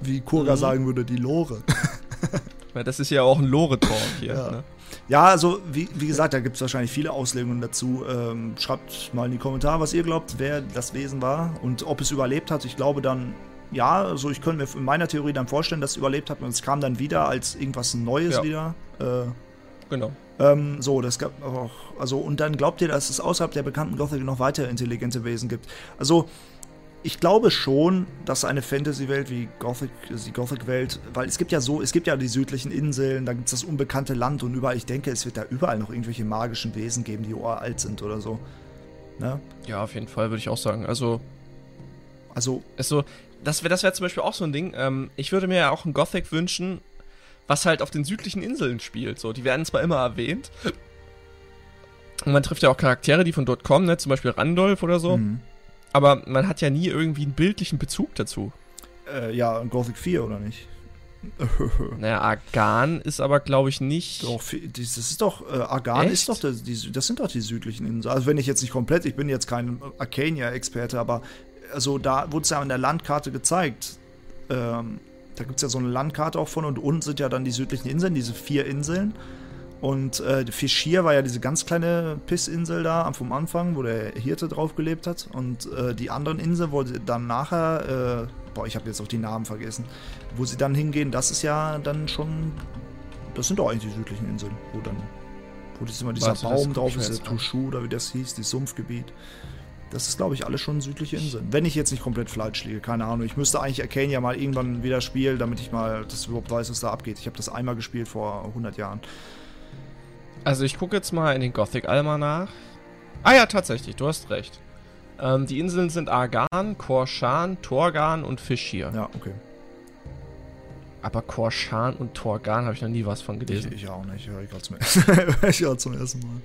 Wie Kurga Mhm. sagen würde, die Lore. mir. das ist ja auch ein Lore-Talk hier. Ja. Ne? Ja, also wie, wie gesagt, da gibt es wahrscheinlich viele Auslegungen dazu. Ähm, schreibt mal in die Kommentare, was ihr glaubt, wer das Wesen war und ob es überlebt hat. Ich glaube dann, ja, also ich könnte mir in meiner Theorie dann vorstellen, dass es überlebt hat und es kam dann wieder als irgendwas Neues Ja. wieder. Äh, Genau. ähm, so, das gab auch, also und dann glaubt ihr, dass es außerhalb der bekannten Gothic noch weitere intelligente Wesen gibt. Also ich glaube schon, dass eine Fantasy-Welt wie Gothic, die Gothic-Welt, weil es gibt ja so, es gibt ja die südlichen Inseln, da gibt es das unbekannte Land und überall, ich denke, es wird da überall noch irgendwelche magischen Wesen geben, die uralt sind oder so. Ne? Ja, auf jeden Fall würde ich auch sagen. Also Also, ist so, das wäre das wär zum Beispiel auch so ein Ding. Ähm, ich würde mir ja auch ein Gothic wünschen, was halt auf den südlichen Inseln spielt. So, die werden zwar immer erwähnt. Und man trifft ja auch Charaktere, die von dort kommen, ne? zum Beispiel Randolph oder so. mhm. Aber man hat ja nie irgendwie einen bildlichen Bezug dazu. äh, ja, Gothic 4 oder nicht? Naja, Argan ist aber, glaube ich, nicht. Doch, das ist doch, äh, Argan Echt? ist doch, das, die, das sind doch die südlichen Inseln. Also wenn ich jetzt nicht komplett, ich bin jetzt kein Arcania-Experte, aber also da wurde es ja an der Landkarte gezeigt. Ähm, da gibt es ja so eine Landkarte auch von und unten sind ja dann die südlichen Inseln, diese vier Inseln. Und äh, Fischir war ja diese ganz kleine Pissinsel da vom Anfang, wo der Hirte drauf gelebt hat. Und äh, die anderen Inseln, wo sie dann nachher, äh, boah, ich habe jetzt auch die Namen vergessen, wo sie dann hingehen, das ist ja dann schon, das sind doch eigentlich die südlichen Inseln, wo dann, wo das immer dieser Weißt du, Baum drauf ist, der. Tushu oder wie das hieß, das Sumpfgebiet. Das ist, glaube ich, alles schon südliche Inseln. Wenn ich jetzt nicht komplett falsch liege, keine Ahnung. Ich müsste eigentlich Arcania mal irgendwann wieder spielen, damit ich mal das überhaupt weiß, was da abgeht. Ich habe das einmal gespielt vor 100 Jahren. Also ich gucke jetzt mal in den Gothic Alma nach. Ah ja, tatsächlich, du hast recht. Ähm, die Inseln sind Argan, Korshan, Torgan und Fischir. Ja, okay. Aber Korshan und Torgan habe ich noch nie was von gelesen. Ich, ich auch nicht, höre ich gerade zum, zum ersten Mal.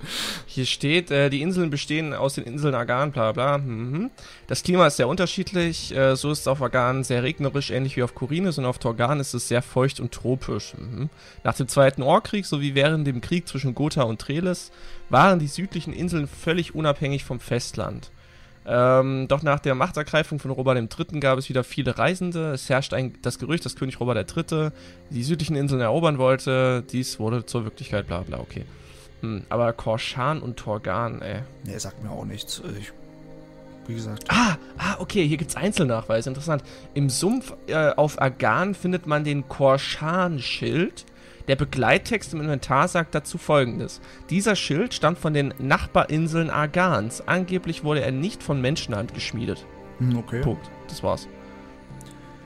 Hier steht, äh, die Inseln bestehen aus den Inseln Agan, bla bla. Mhm. Das Klima ist sehr unterschiedlich. Äh, so ist es auf Agan sehr regnerisch, ähnlich wie auf Korinis. Und auf Torgan ist es sehr feucht und tropisch. Mhm. Nach dem Zweiten Orkrieg sowie während dem Krieg zwischen Gotha und Treles waren die südlichen Inseln völlig unabhängig vom Festland. Ähm, doch nach der Machtergreifung von Robert III. gab es wieder viele Reisende. Es herrscht ein, das Gerücht, dass König Robert III. die südlichen Inseln erobern wollte. Dies wurde zur Wirklichkeit, bla bla, okay. Hm, aber Korshan und Torgan, ey. Nee, sagt mir auch nichts. Ich, wie gesagt. Ah, ah, okay, hier gibt's Einzelnachweise. Interessant. Im Sumpf äh, auf Agan findet man den Korshan-Schild der Begleittext im Inventar sagt dazu folgendes. Dieser Schild stammt von den Nachbarinseln Argans. Angeblich wurde er nicht von Menschenhand geschmiedet. Hm, okay. Punkt. Das war's.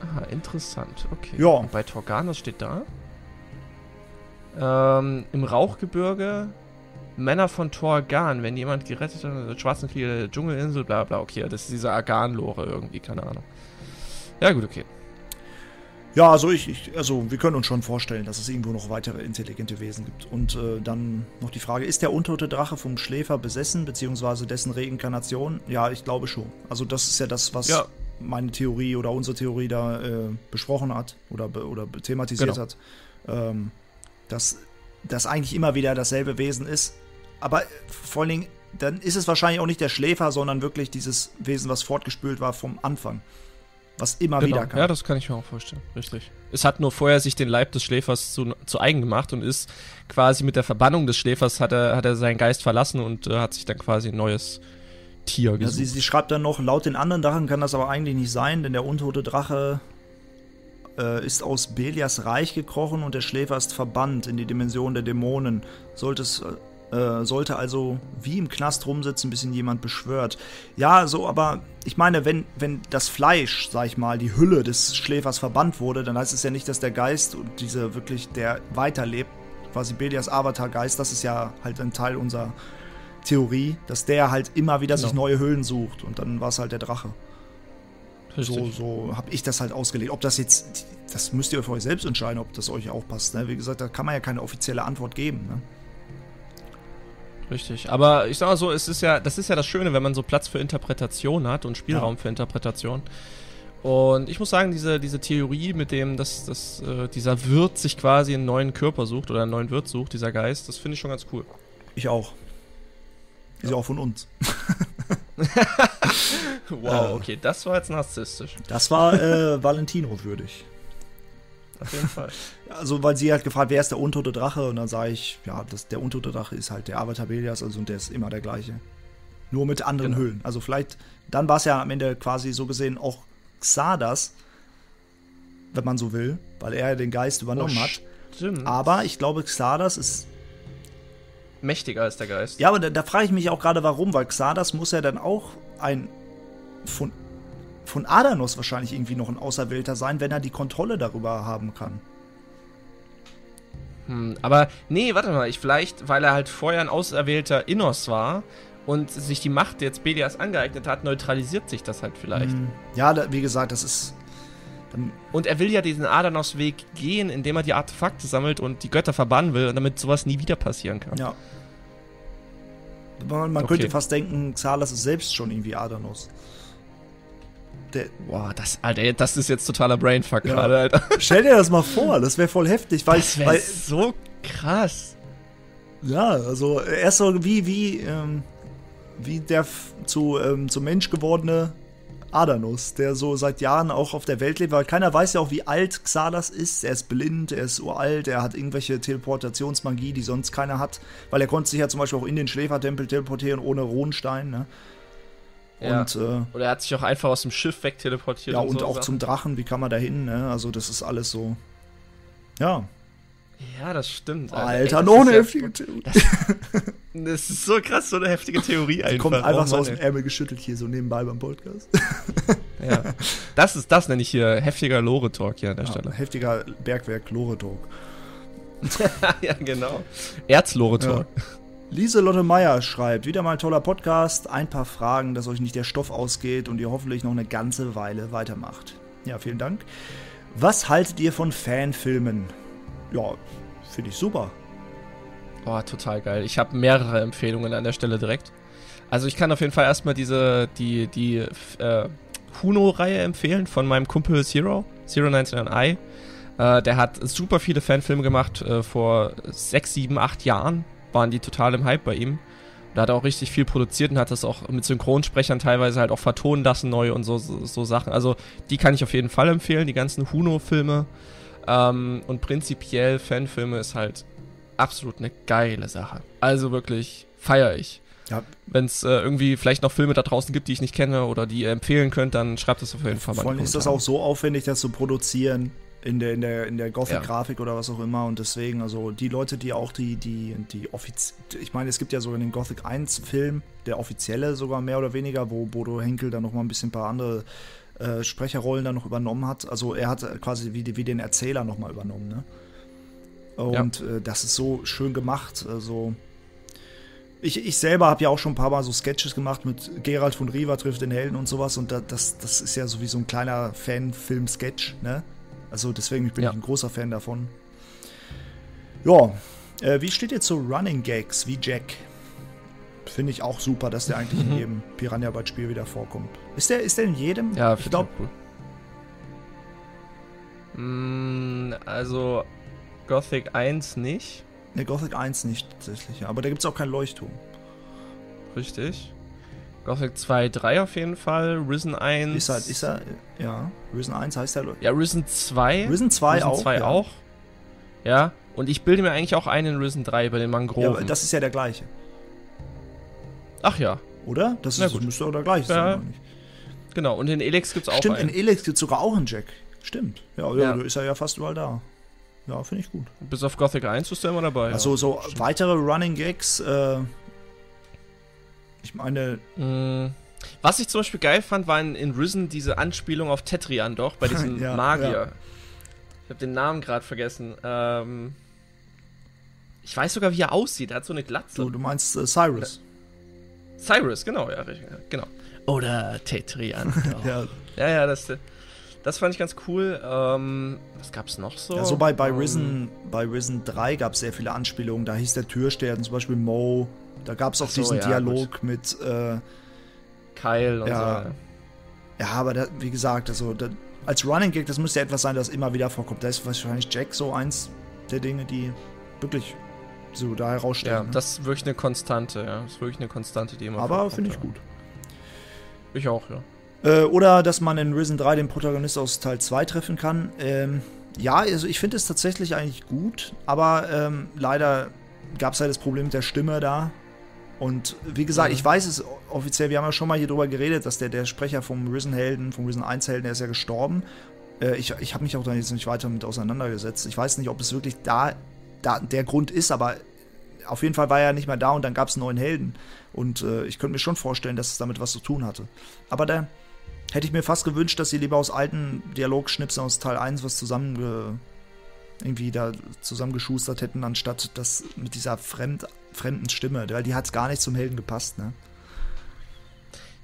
Ah, interessant. Okay. Ja. Und bei Torgan, was steht da? Ähm, Im Rauchgebirge Männer von Torgan, wenn jemand gerettet hat, Schwarzen Krieg der Dschungelinsel, bla bla, okay, das ist diese Argan-Lore irgendwie, keine Ahnung. Ja, gut, okay. Ja, also ich, ich, also wir können uns schon vorstellen, dass es irgendwo noch weitere intelligente Wesen gibt. Und äh, dann noch die Frage, ist der untote Drache vom Schläfer besessen, beziehungsweise dessen Reinkarnation? Ja, ich glaube schon. Also das ist ja das, was ja. meine Theorie oder unsere Theorie da äh, besprochen hat oder, oder thematisiert genau. hat. Ähm, dass das eigentlich immer wieder dasselbe Wesen ist. Aber vor allen Dingen, dann ist es wahrscheinlich auch nicht der Schläfer, sondern wirklich dieses Wesen, was fortgespült war vom Anfang. Was immer genau. wieder kam. Ja, das kann ich mir auch vorstellen. Richtig. Es hat nur vorher sich den Leib des Schläfers zu, zu eigen gemacht und ist quasi mit der Verbannung des Schläfers hat er, hat er seinen Geist verlassen und äh, hat sich dann quasi ein neues Tier gesucht. Ja, sie, sie, schreibt dann noch, laut den anderen Drachen kann das aber eigentlich nicht sein, denn der untote Drache äh, ist aus Belias Reich gekrochen und der Schläfer ist verbannt in die Dimension der Dämonen. Sollte es äh, sollte also wie im Knast rumsitzen, bis ihn jemand beschwört. Ja, so, aber ich meine, wenn, wenn das Fleisch, sag ich mal, die Hülle des Schläfers verbannt wurde, dann heißt es ja nicht, dass der Geist und diese wirklich, der weiterlebt, quasi Belias Avatar-Geist, das ist ja halt ein Teil unserer Theorie, dass der halt immer wieder sich neue Höhlen sucht und dann war es halt der Drache. Richtig. So, so habe ich das halt ausgelegt. Ob das jetzt, das müsst ihr für euch selbst entscheiden, ob das euch auch passt. Ne? Wie gesagt, da kann man ja keine offizielle Antwort geben. Ne? Richtig. Aber ich sag mal so, es ist ja, das ist ja das Schöne, wenn man so Platz für Interpretation hat und Spielraum ja. für Interpretation. Und ich muss sagen, diese, diese Theorie mit dem, dass, dass äh, dieser Wirt sich quasi einen neuen Körper sucht oder einen neuen Wirt sucht, dieser Geist, das finde ich schon ganz cool. Ich auch. Ist ja auch von uns. wow, okay, das war jetzt narzisstisch. Das war äh, Valentino würdig auf jeden Fall. Also, weil sie halt gefragt, wer ist der untote Drache? Und dann sage ich, ja, das, der untote Drache ist halt der Avatar Belias, also und der ist immer der gleiche. Nur mit anderen genau. Höhlen. Also vielleicht, dann war es ja am Ende quasi so gesehen auch Xardas, wenn man so will, weil er den Geist übernommen oh, hat. Stimmt. Aber ich glaube, Xardas ist mächtiger als der Geist. Ja, aber da, da frage ich mich auch gerade, warum, weil Xardas muss ja dann auch ein von von Adanos wahrscheinlich irgendwie noch ein Auserwählter sein, wenn er die Kontrolle darüber haben kann. Hm, aber nee, warte mal, ich vielleicht, weil er halt vorher ein auserwählter Innos war und sich die Macht jetzt Belias angeeignet hat, neutralisiert sich das halt vielleicht. Hm, ja, da, wie gesagt, das ist. Und er will ja diesen Adanos-Weg gehen, indem er die Artefakte sammelt und die Götter verbannen will, damit sowas nie wieder passieren kann. Ja. Man, man okay. könnte fast denken, Xalas ist selbst schon irgendwie Adanos. Der, Boah, das, Alter, das ist jetzt totaler Brainfuck ja. gerade, Alter. Stell dir das mal vor, das wäre voll heftig, weil. Das wäre so krass. Ja, also er ist so wie, wie, ähm, wie der zu, ähm, zum Mensch gewordene Adanus, der so seit Jahren auch auf der Welt lebt, weil keiner weiß ja auch, wie alt Xalas ist. Er ist blind, er ist uralt, er hat irgendwelche Teleportationsmagie, die sonst keiner hat, weil er konnte sich ja zum Beispiel auch in den Schläfertempel teleportieren ohne Ronstein, ne? Ja. Und, äh, Oder er hat sich auch einfach aus dem Schiff wegteleportiert. Ja, und, und so auch Sachen. zum Drachen, wie kann man da hin? Ne? Also, das ist alles so. Ja. Ja, das stimmt. Alter, Alter noch eine heftige Theorie. Das, das, ist so krass, so eine heftige Theorie einfach. Die kommt einfach oh, so aus dem Ärmel geschüttelt hier so nebenbei beim Podcast. ja. Das ist, das nenne ich hier heftiger Lore-Talk hier an der ja, Stelle. Heftiger Bergwerk-Lore-Talk. ja, genau. Erz-Lore-Talk. Ja. Lieselotte Meyer schreibt, wieder mal toller Podcast, ein paar Fragen, dass euch nicht der Stoff ausgeht und ihr hoffentlich noch eine ganze Weile weitermacht. Ja, vielen Dank. Was haltet ihr von Fanfilmen? Ja, finde ich super. Oh, total geil. Ich habe mehrere Empfehlungen an der Stelle direkt. Also ich kann auf jeden Fall erstmal diese, die, die äh, Huno-Reihe empfehlen von meinem Kumpel Zero, Zero 99i. Äh, der hat super viele Fanfilme gemacht. Äh, vor sechs, sieben, acht Jahren waren die total im Hype bei ihm. Da hat er auch richtig viel produziert und hat das auch mit Synchronsprechern teilweise halt auch vertonen lassen neu und so, so, so Sachen. Also die kann ich auf jeden Fall empfehlen, die ganzen Huno-Filme. Ähm, und prinzipiell Fanfilme ist halt absolut eine geile Sache. Also wirklich feiere ich. Ja. Wenn es äh, irgendwie vielleicht noch Filme da draußen gibt, die ich nicht kenne oder die ihr empfehlen könnt, dann schreibt es auf jeden Fall mal. Vor allem ist das auch so aufwendig, das zu produzieren in der, in der, in der Gothic-Grafik ja. oder was auch immer. Und deswegen, also die Leute, die auch die, die, die offiz ich meine, es gibt ja sogar den Gothic 1-Film, der offizielle sogar mehr oder weniger, wo Bodo Henkel dann nochmal ein bisschen ein paar andere äh, Sprecherrollen dann noch übernommen hat. Also er hat quasi wie, wie den Erzähler nochmal übernommen, ne? Und ja. äh, das ist so schön gemacht. Also ich, ich selber habe ja auch schon ein paar Mal so Sketches gemacht mit Gerald von Riva trifft den Helden und sowas und das, das ist ja so wie so ein kleiner Fanfilm-Sketch, ne? Also deswegen bin ja. ich ein großer Fan davon. Ja, äh, wie steht ihr zu Running Gags wie Jack? Finde ich auch super, dass der eigentlich in jedem Piranha Bytes Spiel wieder vorkommt. Ist der, ist der in jedem? Ja, ich glaube. Cool. Mm, also Gothic 1 nicht. Ne, Gothic 1 nicht tatsächlich, aber da gibt es auch keinen Leuchtturm. Richtig. Gothic 2, 3 auf jeden Fall. Risen 1. Ist halt, ist er, ja. Risen 1 heißt der. Ja, Risen 2. Risen 2 Risen auch. 2 ja. auch. Ja. Und ich bilde mir eigentlich auch einen in Risen 3 bei den Mangroven. Ja, das ist ja der gleiche. Ach ja. Oder? Das ist, gut. müsste auch der gleiche ja. sein. Genau, und in Elex gibt es auch Stimmt, einen. in Elex gibt es sogar auch einen Jack. Stimmt. Ja, ja, ja. ist er ja fast überall da. Ja, finde ich gut. Bis auf Gothic 1 ist der immer dabei. Also, ja. so weitere Running Gags, äh, ich meine. Mm. Was ich zum Beispiel geil fand, war in, Risen diese Anspielung auf Tetrian doch, bei diesem ja, Magier. Ja. Ich habe den Namen gerade vergessen. Ähm, ich weiß sogar, wie er aussieht. Er hat so eine Glatze. Du, du meinst äh, Cyrus. Cyrus, genau, ja, genau. Oder Tetrian. ja. ja, ja, das, das fand ich ganz cool. Ähm, was gab's noch so? Ja, so bei, bei, um, ähm, Risen, bei Risen 3 gab es sehr viele Anspielungen. Da hieß der Türsteher zum Beispiel Mo. Da gab es auch so, diesen ja, Dialog gut. mit äh, Kyle und ja, so. Ja, aber da, wie gesagt, also da, als Running Gag, das müsste ja etwas sein, das immer wieder vorkommt. Da ist wahrscheinlich Jack so eins der Dinge, die wirklich so da herausstellen. Ja, ne? das ist wirklich eine Konstante, ja. Das ist wirklich eine Konstante, die immer Aber finde ich gut. Ich auch, ja. Äh, oder dass man in Risen 3 den Protagonist aus Teil 2 treffen kann. Ähm, ja, also ich finde es tatsächlich eigentlich gut, aber ähm, leider gab es halt das Problem mit der Stimme da. Und wie gesagt, mhm. ich weiß es offiziell, wir haben ja schon mal hier drüber geredet, dass der, der Sprecher vom Risen-Helden, vom Risen 1-Helden, der ist ja gestorben. Äh, ich ich habe mich auch da jetzt nicht weiter mit auseinandergesetzt. Ich weiß nicht, ob es wirklich da, da der Grund ist, aber auf jeden Fall war er nicht mehr da und dann gab es einen neuen Helden. Und äh, ich könnte mir schon vorstellen, dass es damit was zu tun hatte. Aber da hätte ich mir fast gewünscht, dass sie lieber aus alten Dialogschnipseln aus Teil 1 was zusammen irgendwie da zusammengeschustert hätten, anstatt das mit dieser fremd, fremden Stimme, weil die hat gar nicht zum Helden gepasst, ne?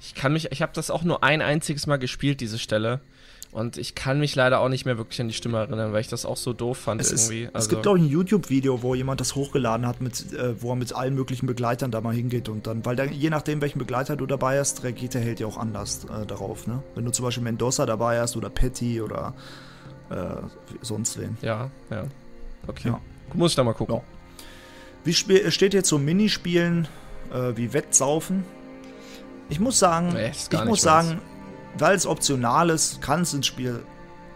Ich kann mich, ich habe das auch nur ein einziges Mal gespielt, diese Stelle. Und ich kann mich leider auch nicht mehr wirklich an die Stimme erinnern, weil ich das auch so doof fand es irgendwie. Ist, also es gibt, glaube ich, ein YouTube-Video, wo jemand das hochgeladen hat, mit, äh, wo er mit allen möglichen Begleitern da mal hingeht und dann, weil dann, je nachdem, welchen Begleiter du dabei hast, reagiert der Held ja auch anders äh, darauf, ne? Wenn du zum Beispiel Mendoza dabei hast oder Patty oder äh, sonst wen. Ja, ja. Okay. Ja. Muss ich da mal gucken. Ja. Wie steht jetzt so Minispielen äh, wie Wettsaufen? Ich muss sagen, nee, ich muss sagen, weil es optional ist, kann es ins Spiel,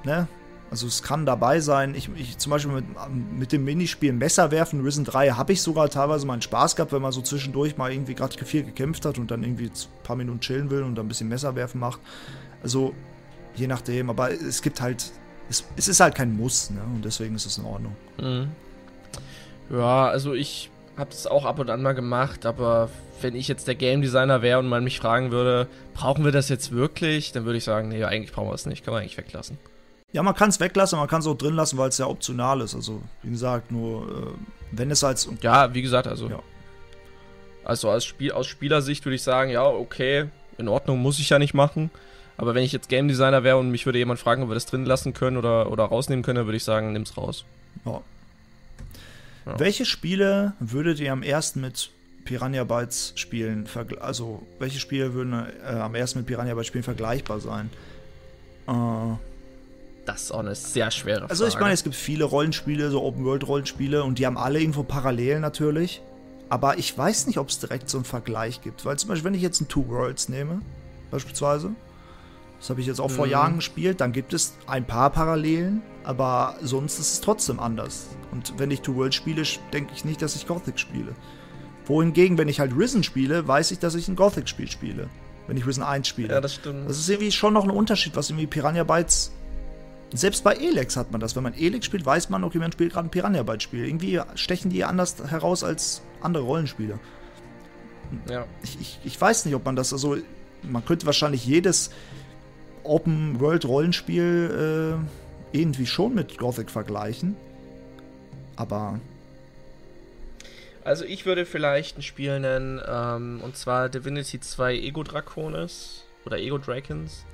ne? Also es kann dabei sein. Ich, ich zum Beispiel mit, mit dem Minispiel Messer werfen, Risen 3, habe ich sogar teilweise meinen Spaß gehabt, wenn man so zwischendurch mal irgendwie gerade viel gekämpft hat und dann irgendwie ein paar Minuten chillen will und dann ein bisschen Messer werfen macht. Also je nachdem, aber es gibt halt, es, es ist halt kein Muss, ne? Und deswegen ist es in Ordnung. Mhm. Ja, also ich habe es auch ab und an mal gemacht, aber wenn ich jetzt der Game Designer wäre und man mich fragen würde, brauchen wir das jetzt wirklich, dann würde ich sagen, nee, eigentlich brauchen wir es nicht, kann man eigentlich weglassen. Ja, man kann es weglassen, man kann es auch drin lassen, weil es ja optional ist. Also, wie gesagt, nur äh, wenn es als. Ja, wie gesagt, also. Ja. Also als Spiel, aus Spielersicht würde ich sagen, ja, okay, in Ordnung, muss ich ja nicht machen. Aber wenn ich jetzt Game Designer wäre und mich würde jemand fragen, ob wir das drin lassen können oder, oder rausnehmen können, dann würde ich sagen, nimm's raus. Ja. Ja. Welche Spiele würdet ihr am ersten mit Piranha Bytes spielen? Also, welche Spiele würden äh, am ersten mit Piranha Bytes spielen vergleichbar sein? Äh, das ist auch eine sehr schwere Frage. Also, ich meine, es gibt viele Rollenspiele, so Open-World-Rollenspiele, und die haben alle irgendwo parallel natürlich. Aber ich weiß nicht, ob es direkt so einen Vergleich gibt. Weil zum Beispiel, wenn ich jetzt ein Two Worlds nehme, beispielsweise, das habe ich jetzt auch mhm. vor Jahren gespielt, dann gibt es ein paar Parallelen, aber sonst ist es trotzdem anders. Und wenn ich Two Worlds spiele, denke ich nicht, dass ich Gothic spiele. Wohingegen, wenn ich halt Risen spiele, weiß ich, dass ich ein Gothic-Spiel spiele. Wenn ich Risen 1 spiele. Ja, das stimmt. Das ist irgendwie schon noch ein Unterschied, was irgendwie Piranha Bytes. Selbst bei Elex hat man das. Wenn man Elex spielt, weiß man, okay, man spielt gerade ein Piranha Bytes Spiel. Irgendwie stechen die anders heraus als andere Rollenspiele. Ja. Ich, ich, ich weiß nicht, ob man das, also, man könnte wahrscheinlich jedes Open-World-Rollenspiel äh, irgendwie schon mit Gothic vergleichen. Aber. Also ich würde vielleicht ein Spiel nennen, ähm, und zwar Divinity 2 Ego Draconis oder Ego Dragons.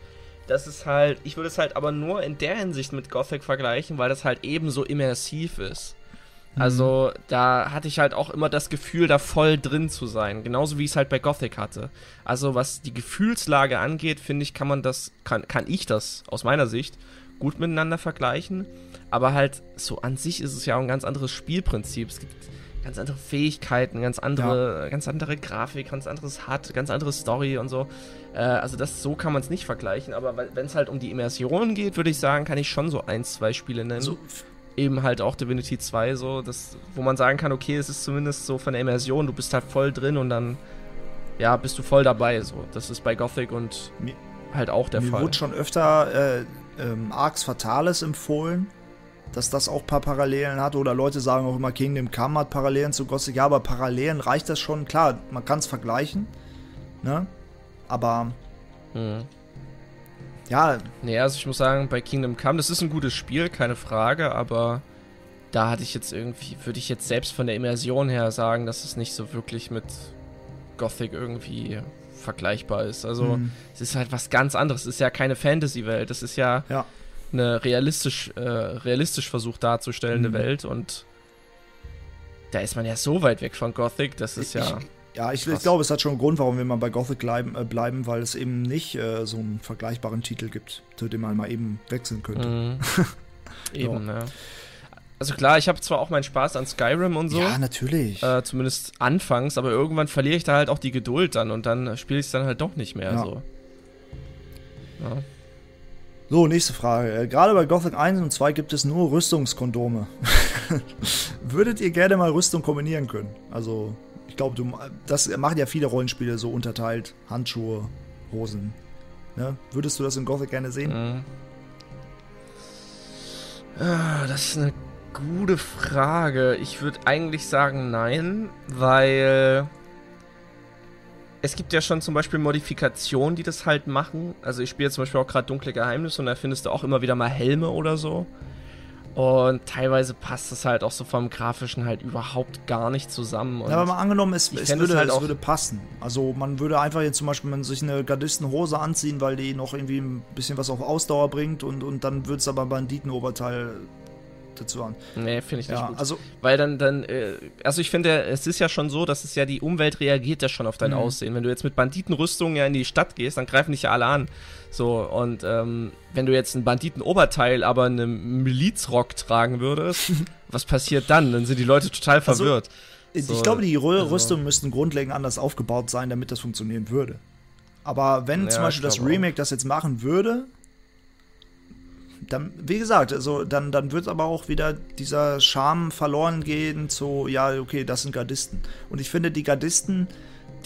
Das ist halt, ich würde es halt aber nur in der Hinsicht mit Gothic vergleichen, weil das halt ebenso immersiv ist. Mhm. Also da hatte ich halt auch immer das Gefühl, da voll drin zu sein. Genauso wie ich es halt bei Gothic hatte. Also was die Gefühlslage angeht, finde ich, kann man das, kann, kann ich das aus meiner Sicht gut miteinander vergleichen. Aber halt so an sich ist es ja auch ein ganz anderes Spielprinzip. Es gibt ganz andere Fähigkeiten, ganz andere, ja. ganz andere Grafik, ganz anderes HUD, ganz andere Story und so. Äh, also das so kann man es nicht vergleichen. Aber wenn es halt um die Immersion geht, würde ich sagen, kann ich schon so ein, zwei Spiele nennen. So eben halt auch Divinity 2 so, das, wo man sagen kann, okay, es ist zumindest so von der Immersion, du bist halt voll drin und dann, ja, bist du voll dabei, so. Das ist bei Gothic und mir, halt auch der mir Fall. Mir wurde schon öfter äh, ähm, Arx Fatalis empfohlen, dass das auch ein paar Parallelen hat oder Leute sagen auch immer, Kingdom Come hat Parallelen zu Gothic, ja, aber Parallelen reicht das schon, klar, man kann es vergleichen, ne, aber mhm. Ja. Nee, also ich muss sagen, bei Kingdom Come, das ist ein gutes Spiel, keine Frage, aber da hatte ich jetzt irgendwie, würde ich jetzt selbst von der Immersion her sagen, dass es nicht so wirklich mit Gothic irgendwie vergleichbar ist. Also mhm. es ist halt was ganz anderes. Es ist ja keine Fantasy-Welt. Es ist ja, ja, eine realistisch, äh, realistisch versucht darzustellen, mhm. Welt und da ist man ja so weit weg von Gothic, das ist ja. Ich, ja, ich, ich, glaube, es hat schon einen Grund, warum wir mal bei Gothic bleiben, äh, bleiben weil es eben nicht äh, so einen vergleichbaren Titel gibt, zu dem man mal eben wechseln könnte. Mhm. eben, ja. Also klar, ich habe zwar auch meinen Spaß an Skyrim und so. Ja, natürlich. Äh, zumindest anfangs, aber irgendwann verliere ich da halt auch die Geduld dann und dann spiele ich es dann halt doch nicht mehr ja. so. Ja. So, nächste Frage. Äh, gerade bei Gothic 1 und 2 gibt es nur Rüstungskondome. Würdet ihr gerne mal Rüstung kombinieren können? Also ich glaube, das machen ja viele Rollenspiele so unterteilt. Handschuhe, Hosen. Ne? Würdest du das in Gothic gerne sehen? Mhm. Ah, das ist eine gute Frage. Ich würde eigentlich sagen nein, weil es gibt ja schon zum Beispiel Modifikationen, die das halt machen. Also ich spiele zum Beispiel auch gerade Dunkle Geheimnisse und da findest du auch immer wieder mal Helme oder so. Und teilweise passt es halt auch so vom Grafischen halt überhaupt gar nicht zusammen. ja, aber mal angenommen, es, es, würde, halt es würde passen. Also man würde einfach jetzt zum Beispiel sich eine Gardistenhose anziehen, weil die noch irgendwie ein bisschen was auf Ausdauer bringt und, und dann würde es aber Banditenoberteil dazu an. Nee, finde ich nicht ja, gut. Also, Weil dann, dann, äh, also ich finde, es ist ja schon so, dass es ja die Umwelt reagiert ja schon auf dein mhm. Aussehen. Wenn du jetzt mit Banditenrüstung ja in die Stadt gehst, dann greifen dich ja alle an. So, und ähm, wenn du jetzt ein Banditenoberteil, aber einen Milizrock tragen würdest, was passiert dann? Dann sind die Leute total also, verwirrt. Also, so, ich glaube, die also. Rüstungen müssten grundlegend anders aufgebaut sein, damit das funktionieren würde. Aber wenn ja, zum Beispiel das Remake auch. das jetzt machen würde, dann, wie gesagt, also dann, dann wird aber auch wieder dieser Charme verloren gehen zu, ja, okay, das sind Gardisten. Und ich finde, die Gardisten,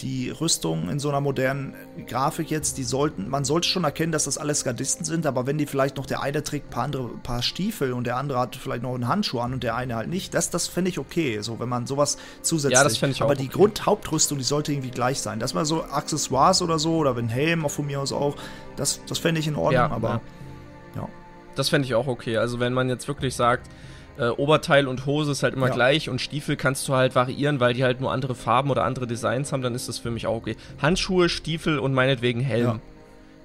die Rüstung in so einer modernen Grafik jetzt, die sollten, man sollte schon erkennen, dass das alles Gardisten sind, aber wenn die vielleicht noch der eine trägt ein paar andere, paar Stiefel und der andere hat vielleicht noch einen Handschuh an und der eine halt nicht, das, das fände ich okay, so wenn man sowas zusätzlich. Ja, das fände ich auch. Aber die okay. Grundhauptrüstung, die sollte irgendwie gleich sein. Das mal so Accessoires oder so, oder wenn Helm auch von mir aus auch, das, das fände ich in Ordnung, ja, aber. Ja. Das fände ich auch okay. Also wenn man jetzt wirklich sagt, äh, Oberteil und Hose ist halt immer ja. gleich und Stiefel kannst du halt variieren, weil die halt nur andere Farben oder andere Designs haben, dann ist das für mich auch okay. Handschuhe, Stiefel und meinetwegen Helm. Ja.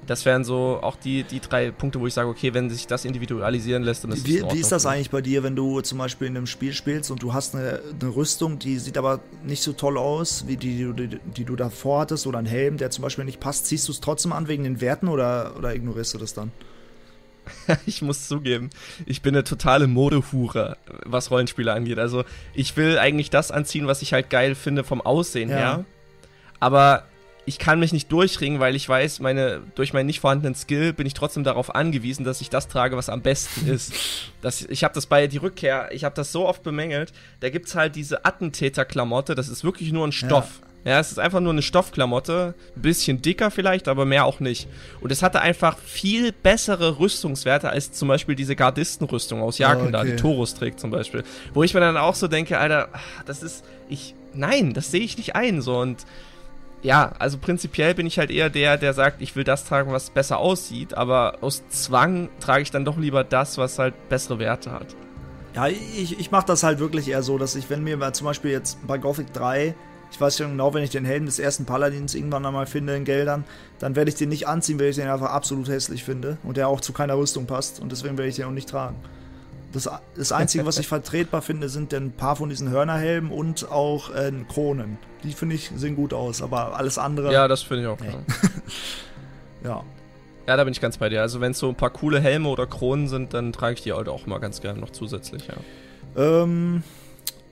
Das wären so auch die, die drei Punkte, wo ich sage, okay, wenn sich das individualisieren lässt, dann ist wie, das Wie ist das eigentlich bei dir, wenn du zum Beispiel in einem Spiel spielst und du hast eine, eine Rüstung, die sieht aber nicht so toll aus, wie die, die, die, die du davor hattest, oder ein Helm, der zum Beispiel nicht passt, ziehst du es trotzdem an wegen den Werten oder, oder ignorierst du das dann? ich muss zugeben, ich bin eine totale Modehure, was Rollenspiele angeht. Also ich will eigentlich das anziehen, was ich halt geil finde vom Aussehen ja. her. Aber ich kann mich nicht durchringen, weil ich weiß, meine, durch meinen nicht vorhandenen Skill bin ich trotzdem darauf angewiesen, dass ich das trage, was am besten ist. Das, ich habe das bei die Rückkehr, ich habe das so oft bemängelt. Da gibt es halt diese Attentäter-Klamotte, das ist wirklich nur ein Stoff. Ja. Ja. es ist einfach nur eine Stoffklamotte, ein bisschen dicker vielleicht, aber mehr auch nicht. Und es hatte einfach viel bessere Rüstungswerte als zum Beispiel diese Gardistenrüstung aus Jaken oh, okay. die Torus trägt zum Beispiel. Wo ich mir dann auch so denke, Alter, das ist, ich, nein, das sehe ich nicht ein, so und ja, also prinzipiell bin ich halt eher der, der sagt, ich will das tragen, was besser aussieht, aber aus Zwang trage ich dann doch lieber das, was halt bessere Werte hat. Ja, ich, ich mache das halt wirklich eher so, dass ich, wenn mir zum Beispiel jetzt bei Gothic 3, ich weiß schon genau, wenn ich den Helden des ersten Paladins irgendwann einmal finde in Geldern, dann werde ich den nicht anziehen, weil ich den einfach absolut hässlich finde und der auch zu keiner Rüstung passt und deswegen werde ich den auch nicht tragen. Das, das Einzige, was ich vertretbar finde, sind ein paar von diesen Hörnerhelmen und auch äh, Kronen. Die finde ich sehen gut aus, aber alles andere. Ja, das finde ich auch. Nee. ja. Ja, da bin ich ganz bei dir. Also wenn es so ein paar coole Helme oder Kronen sind, dann trage ich die halt auch mal ganz gerne noch zusätzlich, ja. Ähm,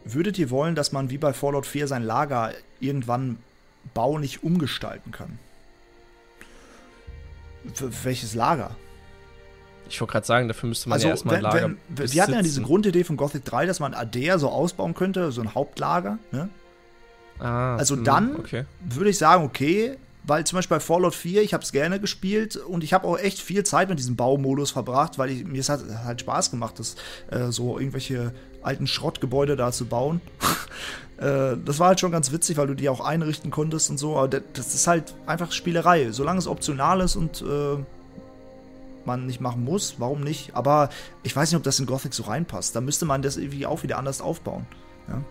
würdet ihr wollen, dass man wie bei Fallout 4 sein Lager irgendwann baulich umgestalten kann? Für welches Lager? Ich wollte gerade sagen, dafür müsste man also, ja erstmal ein Lager. Wenn, wir hatten ja diese Grundidee von Gothic 3, dass man Adea so ausbauen könnte, so ein Hauptlager. Ne? Ah, also mh, dann okay. würde ich sagen, okay, weil zum Beispiel bei Fallout 4, ich habe es gerne gespielt und ich habe auch echt viel Zeit mit diesem Baumodus verbracht, weil ich, mir es hat halt Spaß gemacht, das äh, so irgendwelche alten Schrottgebäude da zu bauen. äh, das war halt schon ganz witzig, weil du die auch einrichten konntest und so, aber das ist halt einfach Spielerei. Solange es optional ist und äh, man nicht machen muss, warum nicht? Aber ich weiß nicht, ob das in Gothic so reinpasst. Da müsste man das irgendwie auch wieder anders aufbauen. Ja,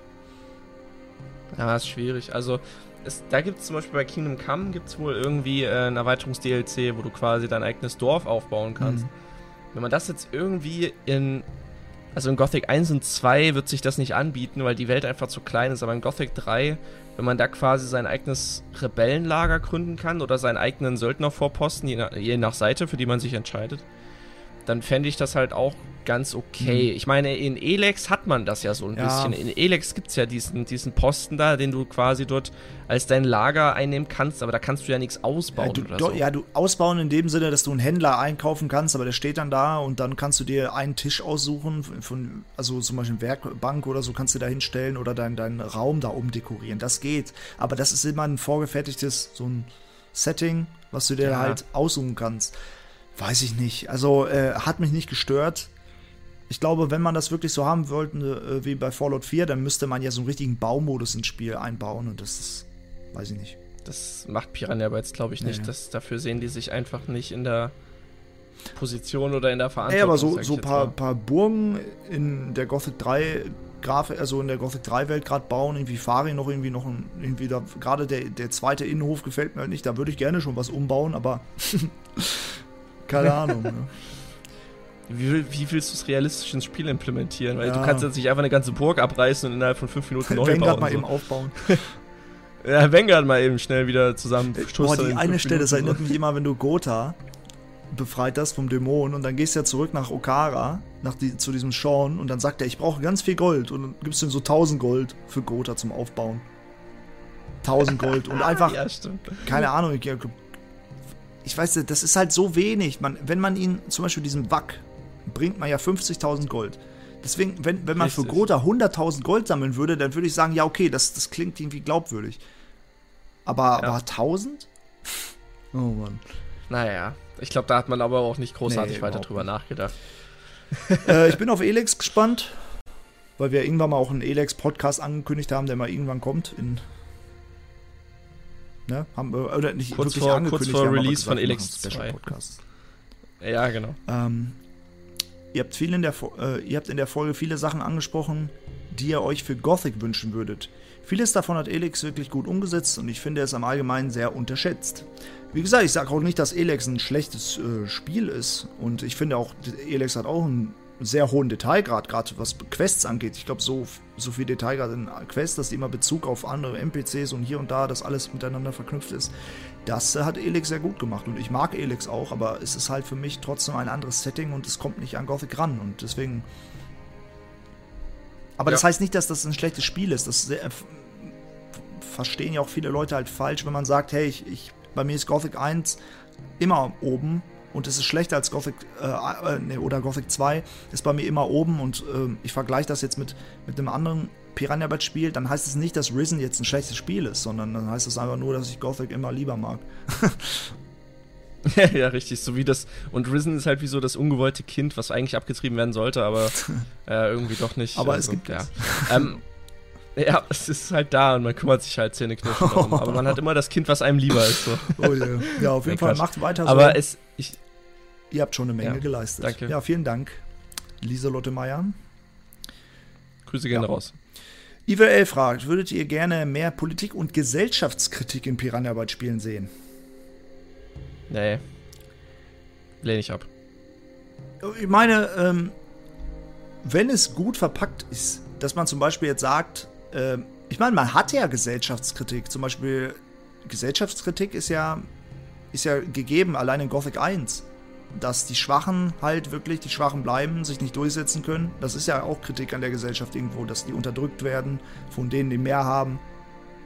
ja ist schwierig. Also, es, da gibt es zum Beispiel bei Kingdom Come gibt es wohl irgendwie äh, ein Erweiterungs-DLC, wo du quasi dein eigenes Dorf aufbauen kannst. Mhm. Wenn man das jetzt irgendwie in also in Gothic 1 und 2 wird sich das nicht anbieten, weil die Welt einfach zu klein ist, aber in Gothic 3 wenn man da quasi sein eigenes Rebellenlager gründen kann oder seinen eigenen Söldnervorposten, je nach, je nach Seite, für die man sich entscheidet, dann fände ich das halt auch ganz okay. Mhm. Ich meine, in Elex hat man das ja so ein ja. bisschen. In Elex gibt es ja diesen, diesen Posten da, den du quasi dort als dein Lager einnehmen kannst, aber da kannst du ja nichts ausbauen. Ja, du, oder so. ja, du ausbauen in dem Sinne, dass du einen Händler einkaufen kannst, aber der steht dann da und dann kannst du dir einen Tisch aussuchen, von, also zum Beispiel eine Werkbank oder so kannst du da hinstellen oder deinen dein Raum da umdekorieren. Das geht. Aber das ist immer ein vorgefertigtes, so ein Setting, was du dir ja. halt aussuchen kannst. Weiß ich nicht. Also äh, hat mich nicht gestört. Ich glaube, wenn man das wirklich so haben wollte, äh, wie bei Fallout 4, dann müsste man ja so einen richtigen Baumodus ins Spiel einbauen und das ist, weiß ich nicht. Das macht Piranha aber jetzt, glaube ich, nicht. Nee. Das, dafür sehen die sich einfach nicht in der Position oder in der Verantwortung. Ja, aber so, so ein paar, paar Burgen in der Gothic 3 Grafik, also in der Gothic 3 Welt gerade bauen, irgendwie Fari noch irgendwie noch ein, irgendwie da, gerade der, der zweite Innenhof gefällt mir halt nicht, da würde ich gerne schon was umbauen, aber Keine Ahnung. Ne? Wie, wie, willst du es realistisch ins Spiel implementieren? Weil ja. du kannst jetzt nicht einfach eine ganze Burg abreißen und innerhalb von fünf Minuten neu Vanguard bauen. mal so. eben aufbauen. ja, Vanguard mal eben schnell wieder zusammen. Boah, die eine Stelle, das erinnert mich immer, wenn du Gotha befreit hast vom Dämon und dann gehst du ja zurück nach Okara, nach die, zu diesem Sean und dann sagt er, ich brauche ganz viel Gold und dann gibst du ihm so 1000 Gold für Gotha zum Aufbauen. 1000 Gold und einfach, ja, keine Ahnung, ich glaube ich weiß, das ist halt so wenig. Man, wenn man ihn, zum Beispiel diesem Wack, bringt man ja 50.000 Gold. Deswegen, wenn, wenn man Richtig. für Grota 100.000 Gold sammeln würde, dann würde ich sagen, ja, okay, das, das klingt irgendwie glaubwürdig. Aber, ja. aber 1000? Oh Mann. Naja, ich glaube, da hat man aber auch nicht großartig nee, weiter drüber nachgedacht. Äh, ich bin auf Elex gespannt, weil wir irgendwann mal auch einen Elex-Podcast angekündigt haben, der mal irgendwann kommt in Ne? Haben, oder nicht kurz wirklich vor, angekündigt. Kurz vor Release gesagt, von Elix 2. Ja, genau. Ähm, ihr, habt viel in der, äh, ihr habt in der Folge viele Sachen angesprochen, die ihr euch für Gothic wünschen würdet. Vieles davon hat Elex wirklich gut umgesetzt und ich finde es am Allgemeinen sehr unterschätzt. Wie gesagt, ich sage auch nicht, dass Elex ein schlechtes äh, Spiel ist und ich finde auch, Elex hat auch einen sehr hohen Detailgrad, gerade was Quests angeht. Ich glaube, so, so viel Detailgrad in Quests, dass die immer Bezug auf andere NPCs und hier und da, dass alles miteinander verknüpft ist. Das äh, hat Elex sehr gut gemacht und ich mag Elex auch, aber es ist halt für mich trotzdem ein anderes Setting und es kommt nicht an Gothic ran und deswegen. Aber ja. das heißt nicht, dass das ein schlechtes Spiel ist. Das sehr, verstehen ja auch viele Leute halt falsch, wenn man sagt, hey, ich, ich, bei mir ist Gothic 1 immer oben und es ist schlechter als Gothic äh, äh, oder Gothic 2, ist bei mir immer oben und äh, ich vergleiche das jetzt mit, mit einem anderen Piranha Bytes Spiel, dann heißt es nicht, dass Risen jetzt ein schlechtes Spiel ist, sondern dann heißt es einfach nur, dass ich Gothic immer lieber mag. ja, ja, richtig, so wie das und Risen ist halt wie so das ungewollte Kind, was eigentlich abgetrieben werden sollte, aber äh, irgendwie doch nicht. Aber also, es gibt ja. Ähm, ja, es ist halt da und man kümmert sich halt Zähneknirschen darum. Aber man hat immer das Kind, was einem lieber ist. So. Oh yeah. Ja, auf jeden Fall macht weiter so. Aber es, Ihr habt schon eine Menge ja, geleistet. Danke. Ja, vielen Dank, Lieselotte Meyer. Grüße gerne ja. raus. IWL fragt, würdet ihr gerne mehr Politik- und Gesellschaftskritik in Piranha Bytes Spielen sehen? Nee. Lehne ich ab. Ich meine, ähm, wenn es gut verpackt ist, dass man zum Beispiel jetzt sagt, äh, ich meine, man hat ja Gesellschaftskritik. Zum Beispiel, Gesellschaftskritik ist ja, ist ja gegeben, allein in Gothic 1 dass die Schwachen halt wirklich, die Schwachen bleiben, sich nicht durchsetzen können. Das ist ja auch Kritik an der Gesellschaft irgendwo, dass die unterdrückt werden von denen, die mehr haben.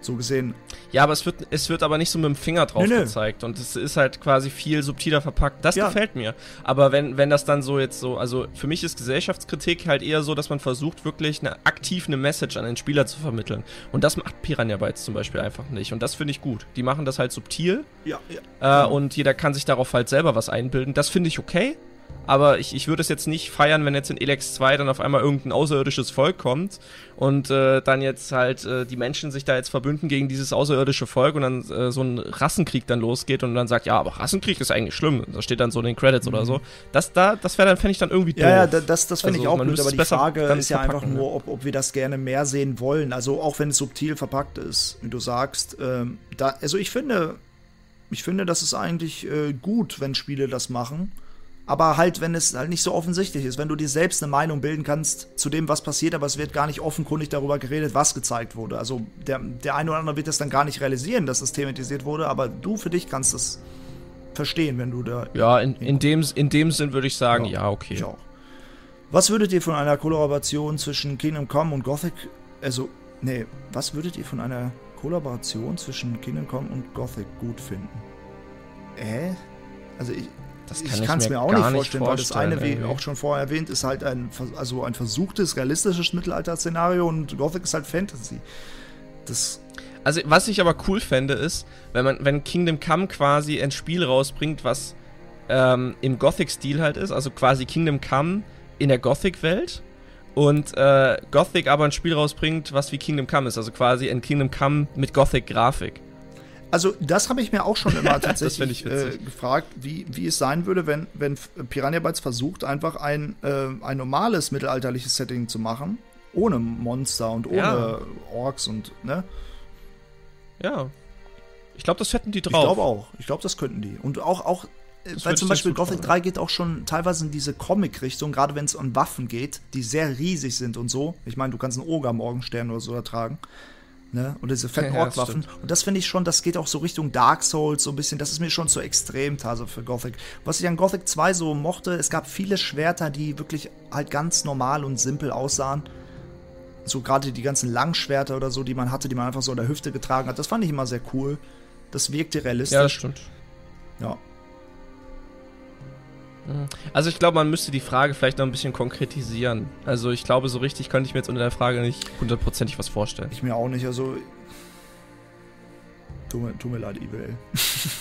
So gesehen. Ja, aber es wird, es wird aber nicht so mit dem Finger drauf nee, gezeigt und es ist halt quasi viel subtiler verpackt. Das ja. gefällt mir. Aber wenn, wenn das dann so jetzt so, also für mich ist Gesellschaftskritik halt eher so, dass man versucht, wirklich eine, aktiv eine Message an den Spieler zu vermitteln. Und das macht Piranha Bytes zum Beispiel einfach nicht. Und das finde ich gut. Die machen das halt subtil. Ja, ja. Äh, und jeder kann sich darauf halt selber was einbilden. Das finde ich okay aber ich, ich würde es jetzt nicht feiern, wenn jetzt in Elex 2 dann auf einmal irgendein außerirdisches Volk kommt und äh, dann jetzt halt äh, die Menschen sich da jetzt verbünden gegen dieses außerirdische Volk und dann äh, so ein Rassenkrieg dann losgeht und dann sagt, ja, aber Rassenkrieg ist eigentlich schlimm. Da steht dann so in den Credits mhm. oder so. Das da, das wäre dann, fände ich dann irgendwie doof. Ja, ja das, das finde also, ich auch blöd, aber die Frage ist ja einfach nur, ob, ob wir das gerne mehr sehen wollen. Also auch wenn es subtil verpackt ist, wie du sagst. Ähm, da, also ich finde, ich finde, das ist eigentlich äh, gut, wenn Spiele das machen aber halt, wenn es halt nicht so offensichtlich ist, wenn du dir selbst eine Meinung bilden kannst zu dem, was passiert, aber es wird gar nicht offenkundig darüber geredet, was gezeigt wurde. Also der, der eine oder andere wird das dann gar nicht realisieren, dass es thematisiert wurde, aber du für dich kannst es verstehen, wenn du da. Ja, in, in, dem, in dem Sinn würde ich sagen, ja, ja okay. Ich auch. Was würdet ihr von einer Kollaboration zwischen Kingdom Come und Gothic, also, nee, was würdet ihr von einer Kollaboration zwischen Kingdom Come und Gothic gut finden? Äh? Also ich, das kann ich kann es mir, auch nicht vorstellen, weil das eine, wie auch schon vorher erwähnt, ist halt ein, also ein versuchtes, realistisches Mittelalter-Szenario und Gothic ist halt Fantasy. Das also, was ich aber cool fände, ist, wenn man, wenn Kingdom Come quasi ein Spiel rausbringt, was ähm, im Gothic-Stil halt ist, also quasi Kingdom Come in der Gothic-Welt und äh, Gothic aber ein Spiel rausbringt, was wie Kingdom Come ist, also quasi ein Kingdom Come mit Gothic-Grafik. Also das habe ich mir auch schon immer tatsächlich äh, gefragt, wie, wie es sein würde, wenn, wenn Piranha Bytes versucht, einfach ein, äh, ein normales mittelalterliches Setting zu machen, ohne Monster und ohne ja. Orks und, ne? Ja. Ich glaube, das hätten die drauf. Ich glaube auch. Ich glaube, das könnten die. Und auch, auch äh, weil zum Beispiel Gothic 3 geht auch schon teilweise in diese Comic-Richtung, gerade wenn es um Waffen geht, die sehr riesig sind und so. Ich meine, du kannst einen Oger Morgenstern oder so ertragen. Ne? Und diese fetten ja, Orkwaffen. Ja, und das finde ich schon, das geht auch so Richtung Dark Souls, so ein bisschen. Das ist mir schon zu extrem, also für Gothic. Was ich an Gothic 2 so mochte, es gab viele Schwerter, die wirklich halt ganz normal und simpel aussahen. So gerade die ganzen Langschwerter oder so, die man hatte, die man einfach so an der Hüfte getragen hat. Das fand ich immer sehr cool. Das wirkte realistisch. Ja, das stimmt. Ja. Also ich glaube, man müsste die Frage vielleicht noch ein bisschen konkretisieren. Also ich glaube, so richtig könnte ich mir jetzt unter der Frage nicht hundertprozentig was vorstellen. Ich mir auch nicht. Also tut mir, tut mir leid, Evil.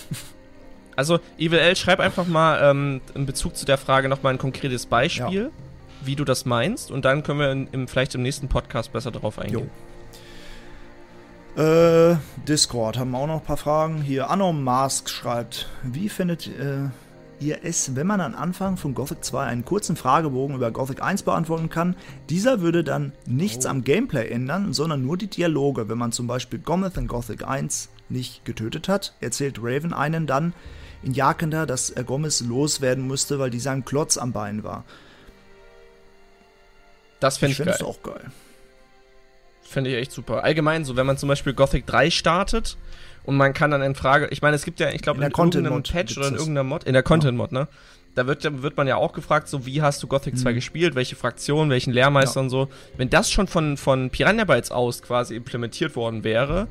also Evil L, schreib einfach mal ähm, in Bezug zu der Frage nochmal ein konkretes Beispiel, ja. wie du das meinst. Und dann können wir in, im, vielleicht im nächsten Podcast besser darauf eingehen. Äh, Discord haben wir auch noch ein paar Fragen. Hier, Anom Mask schreibt, wie findet... Äh, ihr es, wenn man am Anfang von Gothic 2 einen kurzen Fragebogen über Gothic 1 beantworten kann. Dieser würde dann nichts oh. am Gameplay ändern, sondern nur die Dialoge. Wenn man zum Beispiel Gometh in Gothic 1 nicht getötet hat, erzählt Raven einen dann in Jakender, dass er Gomez loswerden müsste, weil dieser ein Klotz am Bein war. Das finde ich, ich geil. auch geil. Finde ich echt super. Allgemein, so wenn man zum Beispiel Gothic 3 startet und man kann dann in Frage, ich meine, es gibt ja, ich glaube, in, in irgendeinem Patch oder in irgendeiner Mod, in der Content-Mod, ne? Da wird, wird man ja auch gefragt, so wie hast du Gothic mhm. 2 gespielt, welche Fraktion, welchen Lehrmeister ja. und so. Wenn das schon von, von Piranha Bytes aus quasi implementiert worden wäre,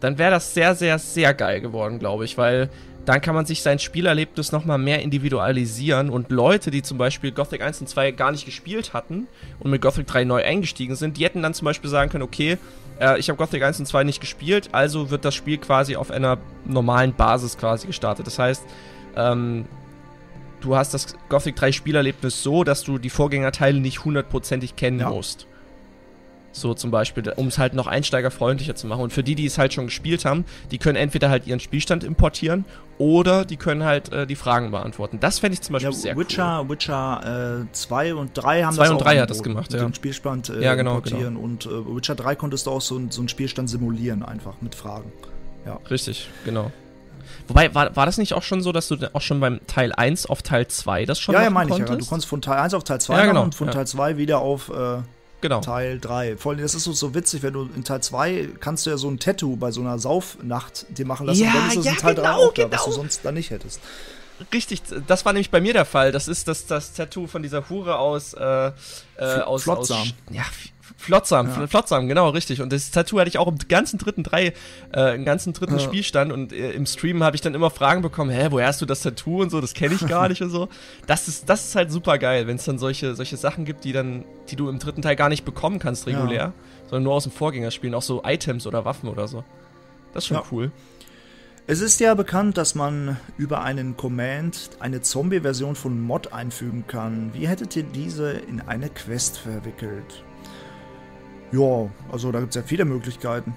dann wäre das sehr, sehr, sehr geil geworden, glaube ich, weil dann kann man sich sein Spielerlebnis nochmal mehr individualisieren und Leute, die zum Beispiel Gothic 1 und 2 gar nicht gespielt hatten und mit Gothic 3 neu eingestiegen sind, die hätten dann zum Beispiel sagen können, okay, äh, ich habe Gothic 1 und 2 nicht gespielt, also wird das Spiel quasi auf einer normalen Basis quasi gestartet. Das heißt, ähm, du hast das Gothic 3 Spielerlebnis so, dass du die Vorgängerteile nicht hundertprozentig kennen ja. musst. So zum Beispiel, um es halt noch einsteigerfreundlicher zu machen. Und für die, die es halt schon gespielt haben, die können entweder halt ihren Spielstand importieren oder die können halt äh, die Fragen beantworten. Das fände ich zum Beispiel ja, sehr Witcher, cool. Witcher 2 äh, und 3 haben 2 das und 3 hat das gemacht, ja. Den Spielstand äh, ja, genau, importieren genau. und äh, Witcher 3 konntest du auch so, so einen Spielstand simulieren, einfach mit Fragen. Ja. Richtig, genau. Wobei, war, war das nicht auch schon so, dass du auch schon beim Teil 1 auf Teil 2 das schon Ja, ja, meine ich ja. Du konntest von Teil 1 auf Teil 2 ja, genau, und von ja. Teil 2 wieder auf äh, Genau. Teil 3. Vor allem, das ist so, so witzig, wenn du in Teil 2 kannst du ja so ein Tattoo bei so einer Saufnacht dir machen lassen. Ja, und dann ist es ja, in Teil genau, 3 auch da, genau. was du genau. sonst da nicht hättest. Richtig, das war nämlich bei mir der Fall. Das ist das, das Tattoo von dieser Hure aus, äh, äh, aus, Flotsam. aus ja, Flotsam, ja. Flotsam, genau, richtig. Und das Tattoo hatte ich auch im ganzen dritten drei, äh, im ganzen dritten ja. Spielstand und äh, im Stream habe ich dann immer Fragen bekommen, hä, woher hast du das Tattoo und so, das kenne ich gar nicht und so. Das ist, das ist halt super geil, wenn es dann solche, solche Sachen gibt, die dann, die du im dritten Teil gar nicht bekommen kannst regulär, ja. sondern nur aus dem Vorgängerspielen, auch so Items oder Waffen oder so. Das ist schon cool. Es ist ja bekannt, dass man über einen Command eine Zombie-Version von Mod einfügen kann. Wie hättet ihr diese in eine Quest verwickelt? Ja, also da gibt es ja viele Möglichkeiten.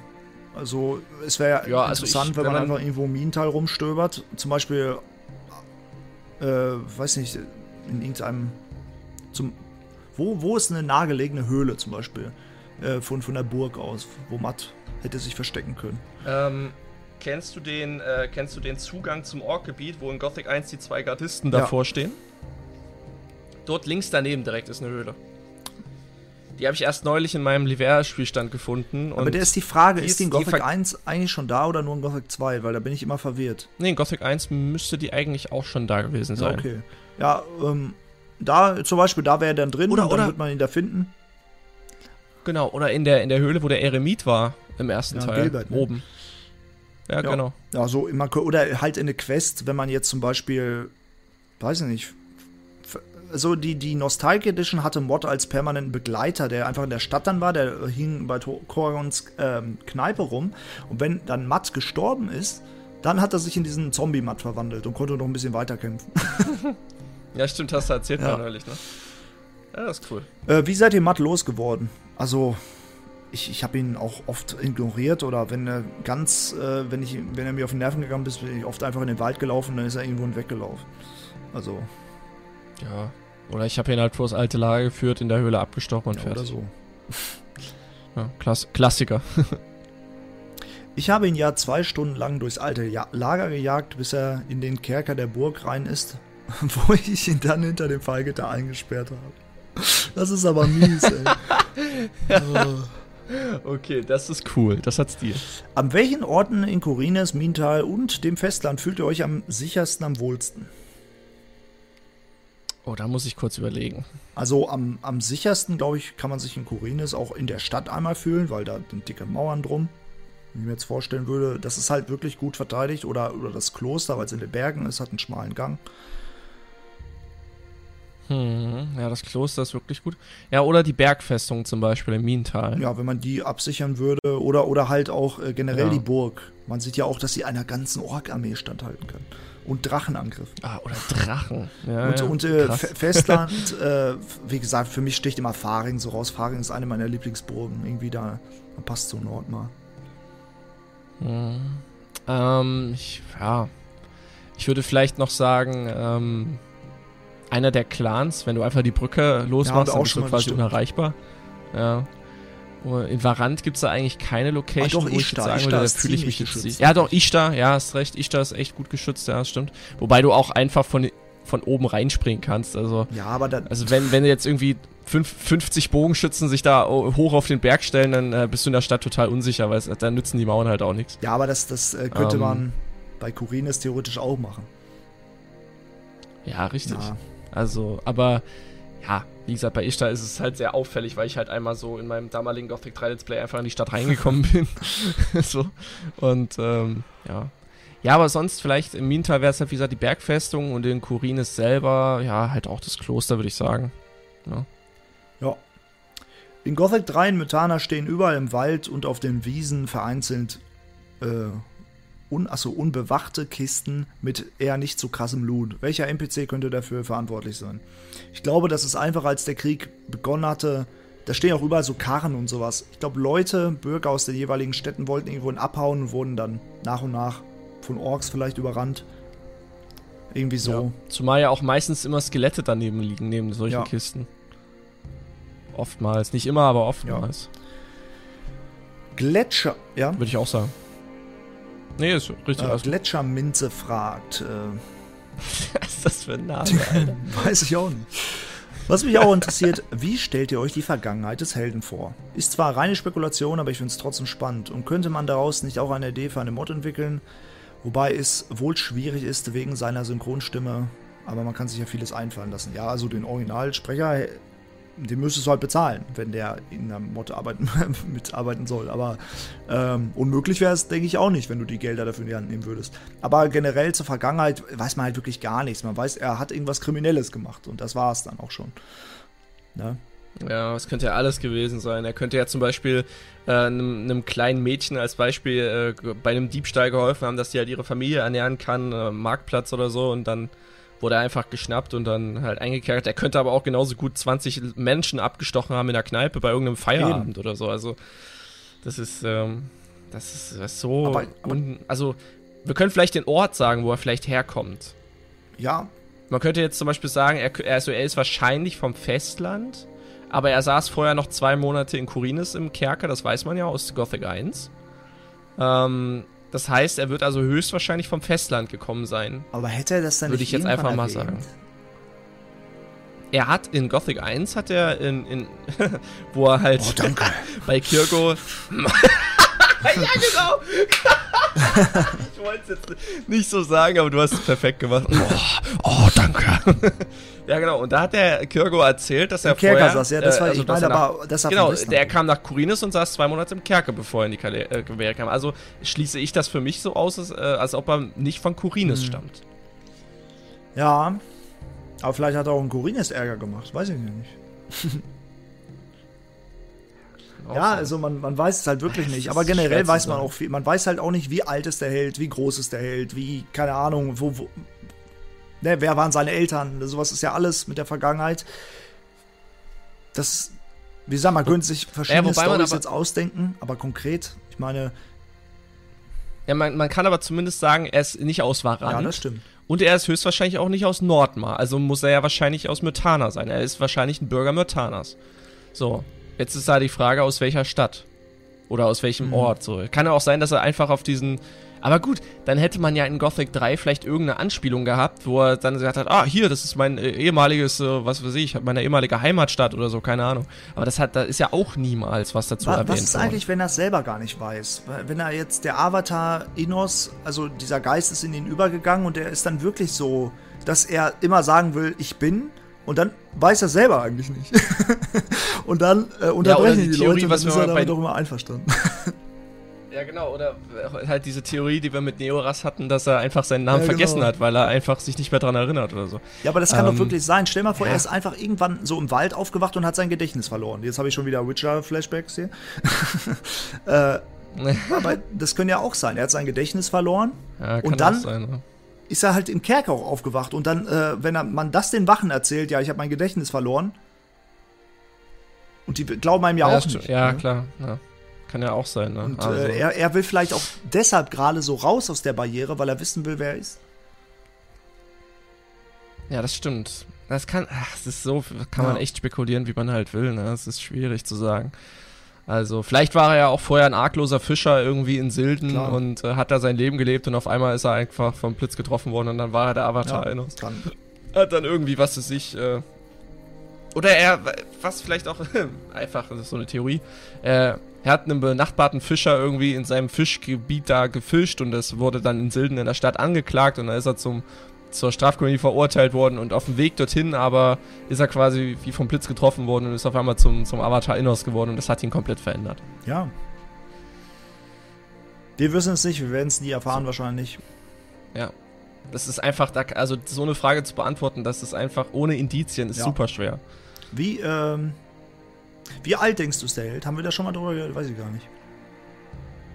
Also es wäre ja, also interessant, ich, wenn, wenn, man einfach irgendwo im Minental rumstöbert. Zum Beispiel, äh, weiß nicht, in irgendeinem. Zum, wo, wo ist eine nahegelegene Höhle zum Beispiel? Äh, von, von der Burg aus, wo Matt hätte sich verstecken können. Ähm, kennst du den, äh, kennst du den Zugang zum Orkgebiet, wo in Gothic 1 die zwei Gardisten davor ja. stehen? Dort links daneben direkt ist eine Höhle. Die habe ich erst neulich in meinem Livea-Spielstand gefunden. Aber der ist die Frage, die ist, die in Gothic 1 eigentlich schon da oder nur in Gothic 2? Weil da bin ich immer verwirrt. Nee, in Gothic 1 müsste die eigentlich auch schon da gewesen sein. Okay. Ja, ähm, da zum Beispiel, da wäre er dann drin oder, dann oder, wird man ihn da finden. Genau, oder in der, in der Höhle, wo der Eremit war im ersten ja, Teil. Gilbert, ne? Oben. Ja, ja, genau. Ja, so, man, oder halt in eine Quest, wenn man jetzt zum Beispiel, weiß ich nicht, so die, die Nostalgia Edition hatte Mod als permanenten Begleiter, der einfach in der Stadt dann war, der hing bei Korons ähm, Kneipe rum. Und wenn dann Matt gestorben ist, dann hat er sich in diesen Zombie-Matt verwandelt und konnte noch ein bisschen weiterkämpfen. ja, stimmt, hast du erzählt ja. neulich, ne? Ja, das ist cool. Äh, wie seid ihr Matt losgeworden? Also, ich, ich habe ihn auch oft ignoriert oder wenn er ganz, äh, wenn, ich, wenn er mir auf den Nerven gegangen ist, bin ich oft einfach in den Wald gelaufen, dann ist er irgendwo weggelaufen. Also. Ja, oder ich habe ihn halt vor das alte Lager geführt, in der Höhle abgestochen und ja, fertig. Oder so. Ja, Klass Klassiker. ich habe ihn ja zwei Stunden lang durchs alte ja Lager gejagt, bis er in den Kerker der Burg rein ist, wo ich ihn dann hinter dem Fallgitter eingesperrt habe. Das ist aber mies, ey. Okay, das ist cool. Das hat Stil. An welchen Orten in Korines, Mintal und dem Festland fühlt ihr euch am sichersten, am wohlsten? Oh, da muss ich kurz überlegen. Also am, am sichersten, glaube ich, kann man sich in Korines auch in der Stadt einmal fühlen, weil da sind dicke Mauern drum. Wenn ich mir jetzt vorstellen würde, das ist halt wirklich gut verteidigt. Oder, oder das Kloster, weil es in den Bergen ist, hat einen schmalen Gang. Hm, ja, das Kloster ist wirklich gut. Ja, oder die Bergfestung zum Beispiel im Miental. Ja, wenn man die absichern würde. Oder, oder halt auch äh, generell ja. die Burg. Man sieht ja auch, dass sie einer ganzen Ork-Armee standhalten kann und Drachenangriff. Ah, oder Drachen. Ja, und, ja, und äh, Festland, äh, wie gesagt, für mich sticht immer Faring so raus. Faring ist eine meiner Lieblingsburgen. Irgendwie da, da passt so Nord mal. Hm. Ähm, ich, ja. Ich würde vielleicht noch sagen, ähm, einer der Clans, wenn du einfach die Brücke losmachst, Ja, dann bist du quasi bestimmt. unerreichbar. Ja. In Varant gibt es da eigentlich keine Location, Ah, doch, wo ich Ishtar. jetzt sagen würde, da fühle ich mich jetzt geschützt. sicher. Ja, doch, Ishtar, ja, hast recht. Ishtar ist echt gut geschützt, ja, das stimmt. Wobei du auch einfach von, von oben reinspringen kannst. Also, Ja, aber da, also wenn, wenn jetzt irgendwie fünf, 50 Bogenschützen sich da hoch auf den Berg stellen, dann äh, bist du in der Stadt total unsicher, weil es, dann nützen die Mauern halt auch nichts. ja, aber das, das äh, könnte Ähm. man bei Kurines theoretisch auch machen. Ja, richtig. Ja. Also, aber ja, wie gesagt, bei Ishtar ist es halt sehr auffällig, weil ich halt einmal so in meinem damaligen Gothic 3 Let's Play einfach in die Stadt reingekommen bin. so. Und ähm, ja. Ja, aber sonst vielleicht im Mintal wäre es halt, wie gesagt, die Bergfestung und in Kurines selber, ja, halt auch das Kloster, würde ich sagen. Ja. In Gothic 3 in Mythana stehen überall im Wald und auf den Wiesen vereinzelt äh, un, achso, unbewachte Kisten mit eher nicht so krassem Loot. Welcher NPC könnte dafür verantwortlich sein? Ich glaube, das ist einfach, als der Krieg begonnen hatte, da stehen auch überall so Karren und sowas. Ich glaube, Leute, Bürger aus den jeweiligen Städten wollten irgendwo abhauen und wurden dann nach und nach von Orks vielleicht überrannt. Irgendwie so. Ja. Zumal ja auch meistens immer Skelette daneben liegen, neben solchen Ja. Kisten. Oftmals. Nicht immer, aber oftmals. Gletscher, ja? Würde ich auch sagen. Nee, ist richtig. Äh. Gletscherminze fragt, äh, Was ist das für ein Name? Weiß ich auch nicht. Was mich auch interessiert, wie stellt ihr euch die Vergangenheit des Helden vor? Ist zwar reine Spekulation, aber ich finde es trotzdem spannend. Und könnte man daraus nicht auch eine Idee für eine Mod entwickeln? Wobei es wohl schwierig ist wegen seiner Synchronstimme, aber man kann sich ja vieles einfallen lassen. Ja, also den Originalsprecher, den müsstest du halt bezahlen, wenn der in der Mod arbeiten, mitarbeiten soll. Aber ähm, unmöglich wäre es, denke ich, auch nicht, wenn du die Gelder dafür in die Hand nehmen würdest. Aber generell zur Vergangenheit weiß man halt wirklich gar nichts. Man weiß, er hat irgendwas Kriminelles gemacht und das war es dann auch schon. Ne? Ja, es könnte ja alles gewesen sein. Er könnte ja zum Beispiel äh, einem, einem kleinen Mädchen als Beispiel äh, bei einem Diebstahl geholfen haben, dass sie halt ihre Familie ernähren kann, äh, Marktplatz oder so, und dann wurde er einfach geschnappt und dann halt eingekerkert. Er könnte aber auch genauso gut 20 Menschen abgestochen haben in der Kneipe bei irgendeinem Feierabend oder so. Also, das ist, ähm, das ist, das ist so. Aber- aber- also, wir können vielleicht den Ort sagen, wo er vielleicht herkommt. Ja, Man könnte jetzt zum Beispiel sagen, er, also er ist wahrscheinlich vom Festland, aber er saß vorher noch zwei Monate in Kurines im Kerker, das weiß man ja aus Gothic 1. Ähm, das heißt, er wird also höchstwahrscheinlich vom Festland gekommen sein. aber hätte er das dann Würde nicht ich jetzt einfach mal erwähnt? sagen. Er hat in Gothic 1 hat er in, in wo er halt Oh, danke. bei Kirko. ja, genau. ich wollte es jetzt nicht so sagen, aber du hast es perfekt gemacht. Oh, oh danke. Ja, genau. Und da hat der Kirko erzählt, dass er Im Kerker vorher, saß, ja, das äh, war, also, ich meine er aber, das Genau, der kam nach Kurines und saß zwei Monate im Kerker, bevor er in die Kale äh, Gewehre kam. Also schließe ich das für mich so aus, als, äh, als ob er nicht von Kurines Hm. stammt. Ja, aber vielleicht hat er auch ein Kurines Ärger gemacht, weiß ich nicht. Ja, so. also man, man weiß es halt wirklich nicht. Aber generell weiß man auch viel. Man weiß halt auch nicht, wie alt ist der Held, wie groß ist der Held, wie, keine Ahnung, wo, wo ne, wer waren seine Eltern. Sowas ist ja alles mit der Vergangenheit. Das, wie gesagt, man könnte sich verschiedene man Storys jetzt ausdenken, aber konkret, ich meine, Ja, man, man kann aber zumindest sagen, er ist nicht aus Varant. ja, das stimmt. Und er ist höchstwahrscheinlich auch nicht aus Nordmar. Also muss er ja wahrscheinlich aus Myrtana sein. Er ist wahrscheinlich ein Bürger Myrtanas. So, jetzt ist da die Frage, aus welcher Stadt. Oder aus welchem Mhm. Ort. So. Kann ja auch sein, dass er einfach auf diesen. Aber gut, dann hätte man ja in Gothic 3 vielleicht irgendeine Anspielung gehabt, wo er dann gesagt hat, ah, hier, das ist mein äh, ehemaliges, äh, was weiß ich, meine ehemalige Heimatstadt oder so, keine Ahnung. Aber das hat, da ist ja auch niemals was dazu Wa- erwähnt Was ist worden. eigentlich, wenn er es selber gar nicht weiß? Wenn er jetzt der Avatar Innos, also dieser Geist ist in ihn übergegangen und er ist dann wirklich so, dass er immer sagen will, ich bin, und dann weiß er selber eigentlich nicht. und dann äh, unterbrechen die die, Theorie, Leute, was dann ist wir er damit bei- doch immer einverstanden. Ja, genau, oder halt diese Theorie, die wir mit Neoras hatten, dass er einfach seinen Namen Ja, genau. vergessen hat, weil er einfach sich nicht mehr dran erinnert oder so. ja, aber das kann Ähm, doch wirklich sein. Stell mal vor, ja. er ist einfach irgendwann so im Wald aufgewacht und hat sein Gedächtnis verloren. Jetzt habe ich schon wieder Witcher-Flashbacks hier. äh, aber das können ja auch sein. Er hat sein Gedächtnis verloren Ja, Und dann- sein. Ne? ist er halt im Kerker auch aufgewacht. Und dann, äh, wenn er, man das den Wachen erzählt, ja, ich habe mein Gedächtnis verloren. Und die glauben einem ja, Ja, auch nicht. ja ne? klar. Ja. Kann ja auch sein. Ne? Und also, äh, er, er will vielleicht auch deshalb gerade so raus aus der Barriere, weil er wissen will, wer er ist. Ja, das stimmt. Das kann, ach, es ist so, kann man echt spekulieren, wie man halt will, ne? Es ist schwierig zu sagen. Also, vielleicht war er ja auch vorher ein argloser Fischer irgendwie in Silden Klar. und äh, hat da sein Leben gelebt und auf einmal ist er einfach vom Blitz getroffen worden und dann war er der Avatar. Ja, kann. Hat dann irgendwie, was es sich, äh, oder er, was vielleicht auch, einfach, das ist so eine Theorie, äh, er hat einen benachbarten Fischer irgendwie in seinem Fischgebiet da gefischt und das wurde dann in Silden in der Stadt angeklagt und dann ist er zum zur Strafkolonie verurteilt worden und auf dem Weg dorthin aber ist er quasi wie vom Blitz getroffen worden und ist auf einmal zum, zum Avatar Innos geworden und das hat ihn komplett verändert. Ja. Wir wissen es nicht, wir werden es nie erfahren so. wahrscheinlich. Ja. Das ist einfach, also so eine Frage zu beantworten, das ist einfach ohne Indizien, ist ja. super schwer. Wie, ähm, wie alt denkst du, ist der Held? Haben wir da schon mal drüber gehört? Weiß ich gar nicht.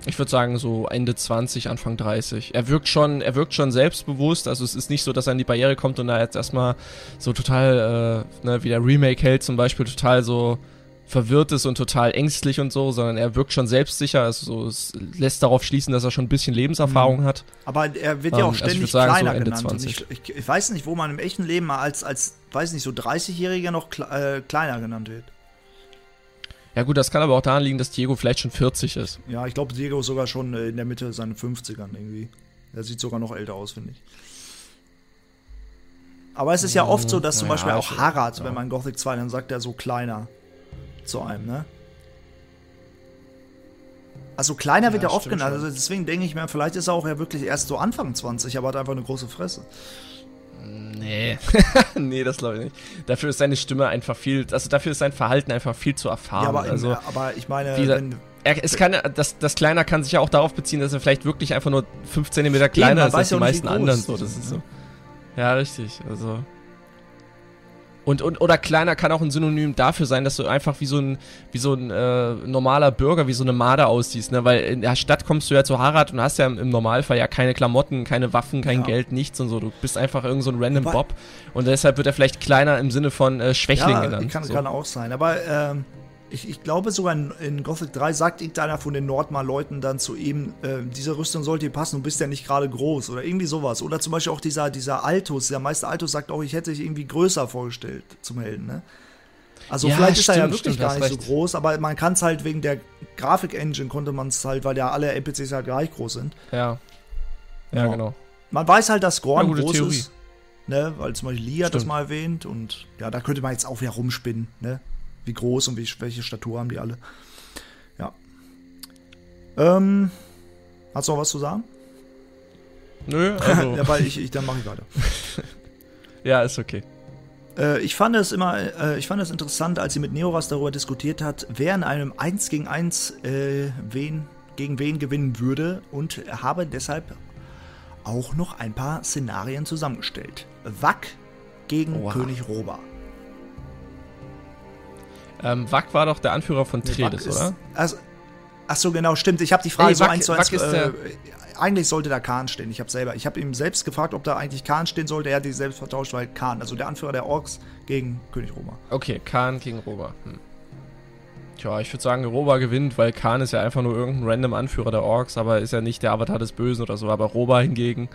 Ich würde sagen so Ende 20, Anfang 30. Er wirkt schon, er wirkt schon selbstbewusst. Also es ist nicht so, dass er an die Barriere kommt und da jetzt erstmal so total, äh, ne, wie der Remake hält zum Beispiel, total so verwirrt ist und total ängstlich und so, sondern er wirkt schon selbstsicher. Also so, es lässt darauf schließen, dass er schon ein bisschen Lebenserfahrung mhm. hat. Aber er wird ja auch ähm, ständig also sagen, kleiner so genannt. Ich, ich, ich, weiß nicht, wo man im echten Leben mal als, als weiß nicht, so 30-Jähriger noch äh, kleiner genannt wird. Ja gut, das kann aber auch daran liegen, dass Diego vielleicht schon 40 ist. Ja, ich glaube, Diego ist sogar schon äh, in der Mitte seiner 50ern irgendwie. Er sieht sogar noch älter aus, finde ich. Aber es ist ja oft so, dass zum ja, Beispiel auch Harald, ja. wenn man Gothic 2, dann sagt er so kleiner zu einem, ne? Also kleiner wird ja, oft genannt. Also deswegen denke ich mir, vielleicht ist er auch ja wirklich erst so Anfang 20, aber hat einfach eine große Fresse. Nee. nee, das glaube ich nicht. Dafür ist seine Stimme einfach viel, also dafür ist sein Verhalten einfach viel zu erfahren. Ja, aber, also, aber ich meine, wenn, er, es kann, das, das Kleiner kann sich ja auch darauf beziehen, dass er vielleicht wirklich einfach nur 5 cm kleiner ist als die meisten anderen. So, das ist so. Ja, richtig. Also. Und, und, oder kleiner kann auch ein Synonym dafür sein, dass du einfach wie so ein, wie so ein äh, normaler Bürger, wie so eine Marder aussiehst, ne? Weil in der Stadt kommst du ja zu Harald und hast ja im, im Normalfall ja keine Klamotten, keine Waffen, kein ja. Geld, nichts und so. Du bist einfach irgend so ein random aber, Bob. Und deshalb wird er vielleicht kleiner im Sinne von äh, Schwächling ja, genannt. Kann, so. kann auch sein. Aber ähm, ich, ich, glaube sogar in, in, Gothic 3 sagt irgendeiner von den Nordmar-Leuten dann zu ihm, äh, diese Rüstung sollte dir passen, du bist ja nicht gerade groß oder irgendwie sowas. Oder zum Beispiel auch dieser, dieser Altus, der Meister Altus sagt auch, ich hätte dich irgendwie größer vorgestellt zum Helden, ne? Also ja, vielleicht ist stimmt, er ja wirklich stimmt, gar nicht recht. so groß, aber man kann es halt wegen der Grafik-Engine konnte man es halt, weil ja alle NPCs halt gleich groß sind. Ja. Ja, ja. genau. Man weiß halt, dass Gorn ja, groß Theorie. ist. Ne, weil zum Beispiel Lee hat das mal erwähnt und ja, da könnte man jetzt auch wieder rumspinnen, ne? Wie groß und wie, welche Statur haben die alle. Ja. Ähm, hast du noch was zu sagen? Nö, also. ja, weil ich, ich dann mache ich weiter. ja, ist okay. Äh, ich fand es immer, äh, ich fand es interessant, als sie mit Neoras darüber diskutiert hat, wer in einem 1 gegen 1 äh, wen, gegen wen gewinnen würde und habe deshalb auch noch ein paar Szenarien zusammengestellt. Wack gegen Oha. König Roba. Ähm, Wack war doch der Anführer von Tredes, nee, oder? Also, ach so, genau, stimmt. Ich habe die Frage hey, so eins zu eins. Äh, eigentlich sollte da Khan stehen. Ich habe selber, ich habe ihm selbst gefragt, ob da eigentlich Khan stehen sollte. Er hat die selbst vertauscht, weil Khan, also der Anführer der Orks gegen König Roma. Okay, Khan gegen Roma. Hm. Tja, ich würde sagen, Roba gewinnt, weil Khan ist ja einfach nur irgendein random Anführer der Orks, aber ist ja nicht der Avatar des Bösen oder so. Aber Roba hingegen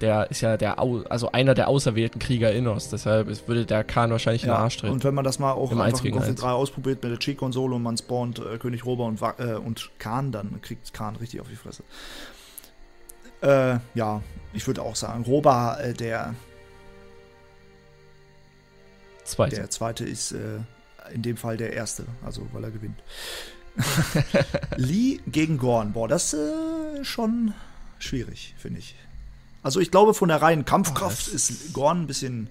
der ist ja der, also einer der auserwählten Krieger Innos, deshalb würde der Khan wahrscheinlich ja, in den Arsch treten. Und wenn man das mal auch Im einfach in Gothic 3 ausprobiert mit der Cheat-Konsole und man spawnt äh, König Roba und, äh, und Khan, dann kriegt Khan richtig auf die Fresse. Äh, ja, ich würde auch sagen, Roba, äh, der zweite. Der zweite ist äh, in dem Fall der erste, also weil er gewinnt. Lee gegen Gorn, boah, das ist äh, schon schwierig, finde ich. Also ich glaube, von der reinen Kampfkraft oh, ist Gorn ein bisschen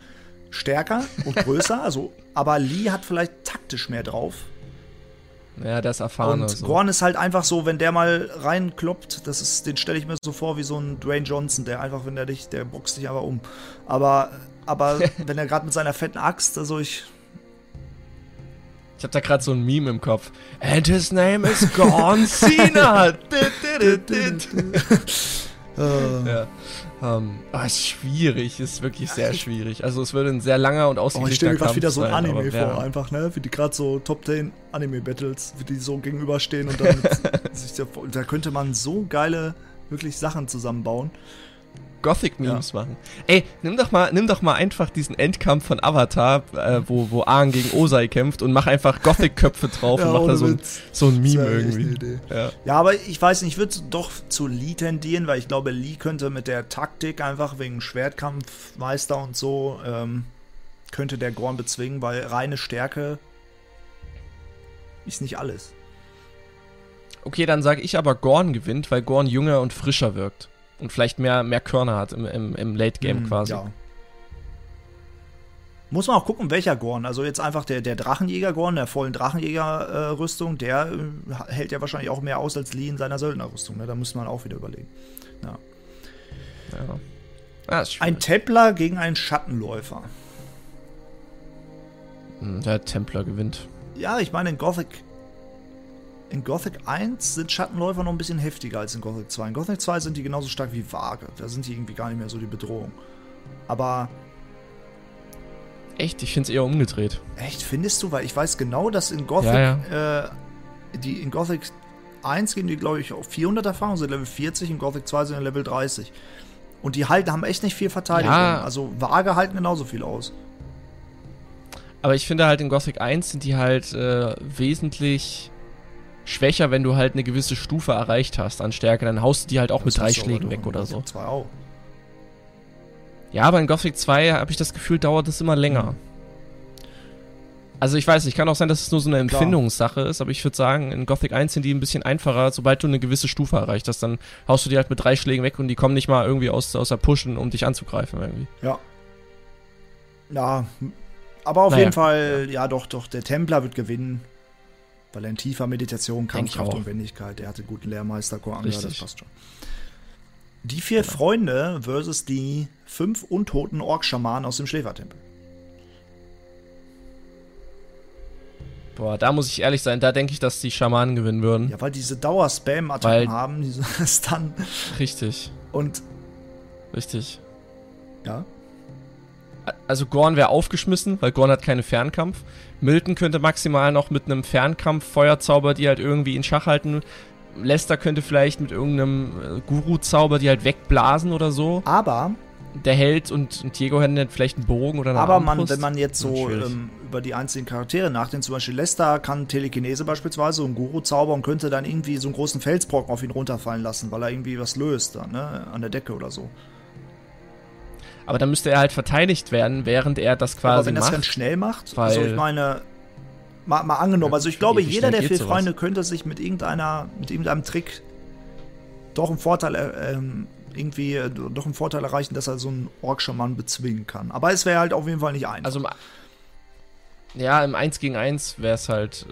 stärker und größer. also, aber Lee hat vielleicht taktisch mehr drauf. Ja, ist erfahren. Und so. Gorn ist halt einfach so, wenn der mal reinkloppt, das ist, den stelle ich mir so vor wie so ein Dwayne Johnson, der einfach, wenn der dich, der boxt dich einfach um. Aber, aber wenn er gerade mit seiner fetten Axt, also ich. Ich habe da gerade so ein Meme im Kopf. And his name is Gorn Cena. ja. Ähm, aber es ist schwierig, ist wirklich sehr schwierig. Also es würde ein sehr langer und ausgeglichener oh, Ich stelle mir gerade wieder so ein Anime vor, ja. einfach, ne? Wie die gerade so Top 10 Anime-Battles, wie die so gegenüberstehen und dann sich da, da könnte man so geile, wirklich Sachen zusammenbauen. Gothic-Memes ja. machen. Ey, nimm doch mal, nimm doch mal einfach diesen Endkampf von Avatar, äh, wo, wo Aang gegen Osei kämpft und mach einfach Gothic-Köpfe drauf ja, und mach da so ein, so ein Meme irgendwie. Ja. ja. aber ich weiß nicht, ich würde doch zu Lee tendieren, weil ich glaube, Lee könnte mit der Taktik einfach wegen Schwertkampfmeister und so, ähm, könnte der Gorn bezwingen, weil reine Stärke ist nicht alles. Okay, dann sage ich aber, Gorn gewinnt, weil Gorn jünger und frischer wirkt und vielleicht mehr, mehr Körner hat im, im, im Late Game hm, quasi. Ja. Muss man auch gucken, welcher Gorn. Also jetzt einfach der, der Drachenjäger-Gorn, der vollen Drachenjäger-Rüstung, der äh, hält ja wahrscheinlich auch mehr aus als Lee in seiner Söldnerrüstung. Ne? Da muss man auch wieder überlegen. Ja. ja. Ah, ein Templer gegen einen Schattenläufer. Hm, der Templer gewinnt. Ja, ich meine, in Gothic in Gothic 1 sind Schattenläufer noch ein bisschen heftiger als in Gothic 2. In Gothic 2 sind die genauso stark wie Waage. Da sind die irgendwie gar nicht mehr so die Bedrohung. Aber. Echt? Ich finde es eher umgedreht. Echt? Findest du? Weil ich weiß genau, dass in Gothic. Ja, ja. Äh, die in Gothic 1 gehen die, glaube ich, auf 400 Erfahrung, sind Level 40. In Gothic 2 sind Level 30. Und die halten, haben echt nicht viel Verteidigung. Ja. Also Waage halten genauso viel aus. Aber ich finde halt in Gothic 1 sind die halt äh, wesentlich schwächer, wenn du halt eine gewisse Stufe erreicht hast an Stärke. Dann haust du die halt auch das mit drei Schlägen weg oder so. 2 auch. Ja, aber in Gothic 2 habe ich das Gefühl, dauert es immer länger. Mhm. Also ich weiß nicht, kann auch sein, dass es nur so eine Empfindungssache ist, aber ich würde sagen, in Gothic 1 sind die ein bisschen einfacher, sobald du eine gewisse Stufe erreicht hast, dann haust du die halt mit drei Schlägen weg und die kommen nicht mal irgendwie aus, aus der Pushen, um dich anzugreifen irgendwie. Ja. Ja, aber auf naja. jeden Fall, ja. ja doch, doch, der Templer wird gewinnen. Weil er in tiefer Meditation, Kampfkraft und Wendigkeit, er hatte guten Lehrmeister, Koanga, das passt schon. Die vier genau. Freunde versus die fünf untoten Ork-Schamanen aus dem Schläfertempel. Boah, da muss ich ehrlich sein, da denke ich, dass die Schamanen gewinnen würden. Ja, weil diese Dauer-Spam-Attacken haben, diese Stun. Richtig. Und. Richtig. Ja also Gorn wäre aufgeschmissen, weil Gorn hat keine Fernkampf. Milton könnte maximal noch mit einem Fernkampf Feuerzauber, die halt irgendwie in Schach halten. Lester könnte vielleicht mit irgendeinem äh, Guru-Zauber die halt wegblasen oder so. Aber der Held und, und Diego hätten dann vielleicht einen Bogen oder eine Aber man, wenn man jetzt so ähm, über die einzelnen Charaktere nachdenkt, zum Beispiel Lester kann Telekinese beispielsweise und Guru-Zauber und könnte dann irgendwie so einen großen Felsbrocken auf ihn runterfallen lassen, weil er irgendwie was löst dann, ne, an der Decke oder so. Aber dann müsste er halt verteidigt werden, während er das quasi macht. Aber wenn er das ganz schnell macht, also ich meine, mal, mal angenommen, also ich glaube, jeder der vier Freunde könnte sich mit irgendeiner, mit irgendeinem Trick doch einen Vorteil, äh, ähm, irgendwie äh, doch einen Vorteil erreichen, dass er so einen Orkschaman bezwingen kann. Aber es wäre halt auf jeden Fall nicht einfach. Also ja, im 1 gegen 1 wäre es halt,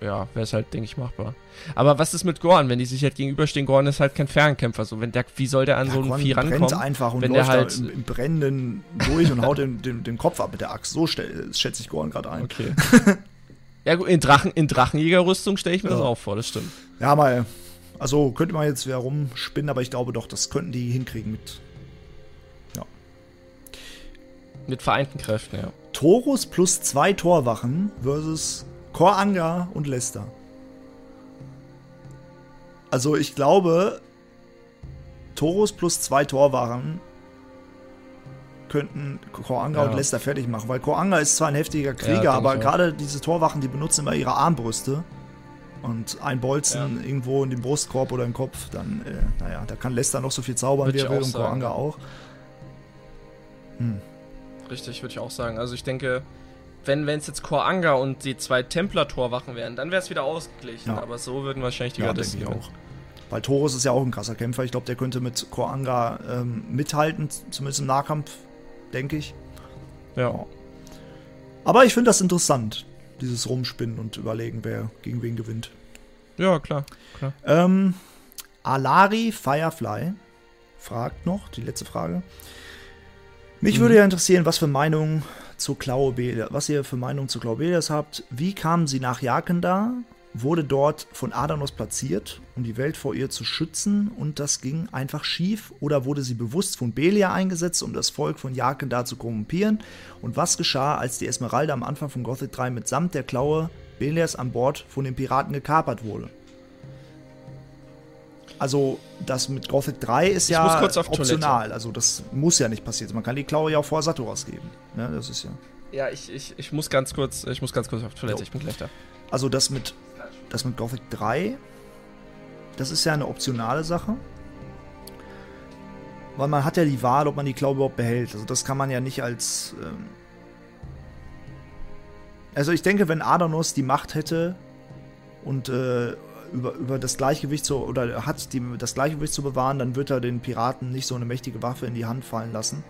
äh, ja, wäre es halt, denke ich, machbar. Aber was ist mit Gorn, wenn die sich halt gegenüberstehen? Gorn ist halt kein Fernkämpfer. So, wenn der, wie soll der an ja, so ein Vieh rankommen? brennt einfach und wenn läuft der halt im, im Brennenden durch und haut den, den, den, Kopf ab mit der Axt. So schätze ich Gorn gerade ein. Okay. ja, gut, in, Drachen, in Drachenjägerrüstung stelle ich mir ja. das auch vor, das stimmt. Ja, mal. Also könnte man jetzt wieder rumspinnen, aber ich glaube doch, das könnten die hinkriegen mit. Ja. Mit vereinten Kräften, ja. Torus plus zwei Torwachen versus Koranga und Lester. Also ich glaube, Torus plus zwei Torwachen könnten Koranga ja. und Lester fertig machen, weil Koranga ist zwar ein heftiger Krieger, ja, aber gerade diese Torwachen, die benutzen immer ihre Armbrüste. Und ein Bolzen ja. irgendwo in den Brustkorb oder im Kopf, dann, äh, naja, da kann Lester noch so viel zaubern, Würde wie er will, und Koranga auch. Hm. Richtig, würde ich auch sagen. Also ich denke, wenn es jetzt Koranga und die zwei Templar-Torwachen wären, dann wäre es wieder ausgeglichen. Ja. Aber so würden wahrscheinlich die ja, Gardisten auch. Weil Torus ist ja auch ein krasser Kämpfer. Ich glaube, der könnte mit Koranga ähm, mithalten, zumindest im Nahkampf, denke ich. Ja. ja. Aber ich finde das interessant, dieses Rumspinnen und überlegen, wer gegen wen gewinnt. Ja, klar. klar. Ähm, Alari Firefly fragt noch, die letzte Frage. Mich mhm. würde ja interessieren, was für Meinungen zu Klaue was ihr für Meinungen zu Klaubedas habt. Wie kamen sie nach Jakenda? Wurde dort von Adanos platziert, um die Welt vor ihr zu schützen und das ging einfach schief? Oder wurde sie bewusst von Belia eingesetzt, um das Volk von Jakenda zu korrumpieren? Und was geschah, als die Esmeralda am Anfang von Gothic 3 mitsamt der Klaue Belias an Bord von den Piraten gekapert wurde? Also, das mit Gothic 3 ist Ich ja muss kurz auf optional. Toilette. Also, das muss ja nicht passieren. Man kann die Klaue ja auch vor Saturas geben. Ne, das ist ja. Ja, ich, ich, ich muss ganz kurz, ich muss ganz kurz auf Toilette, Jo. ich bin gleich da. Also, das mit, das mit Gothic 3, das ist ja eine optionale Sache. Weil man hat ja die Wahl, ob man die Klaue überhaupt behält. Also, das kann man ja nicht als. Ähm also, ich denke, wenn Adanos die Macht hätte und äh, über, über das Gleichgewicht zu, oder hat die, das Gleichgewicht zu bewahren, dann wird er den Piraten nicht so eine mächtige Waffe in die Hand fallen lassen.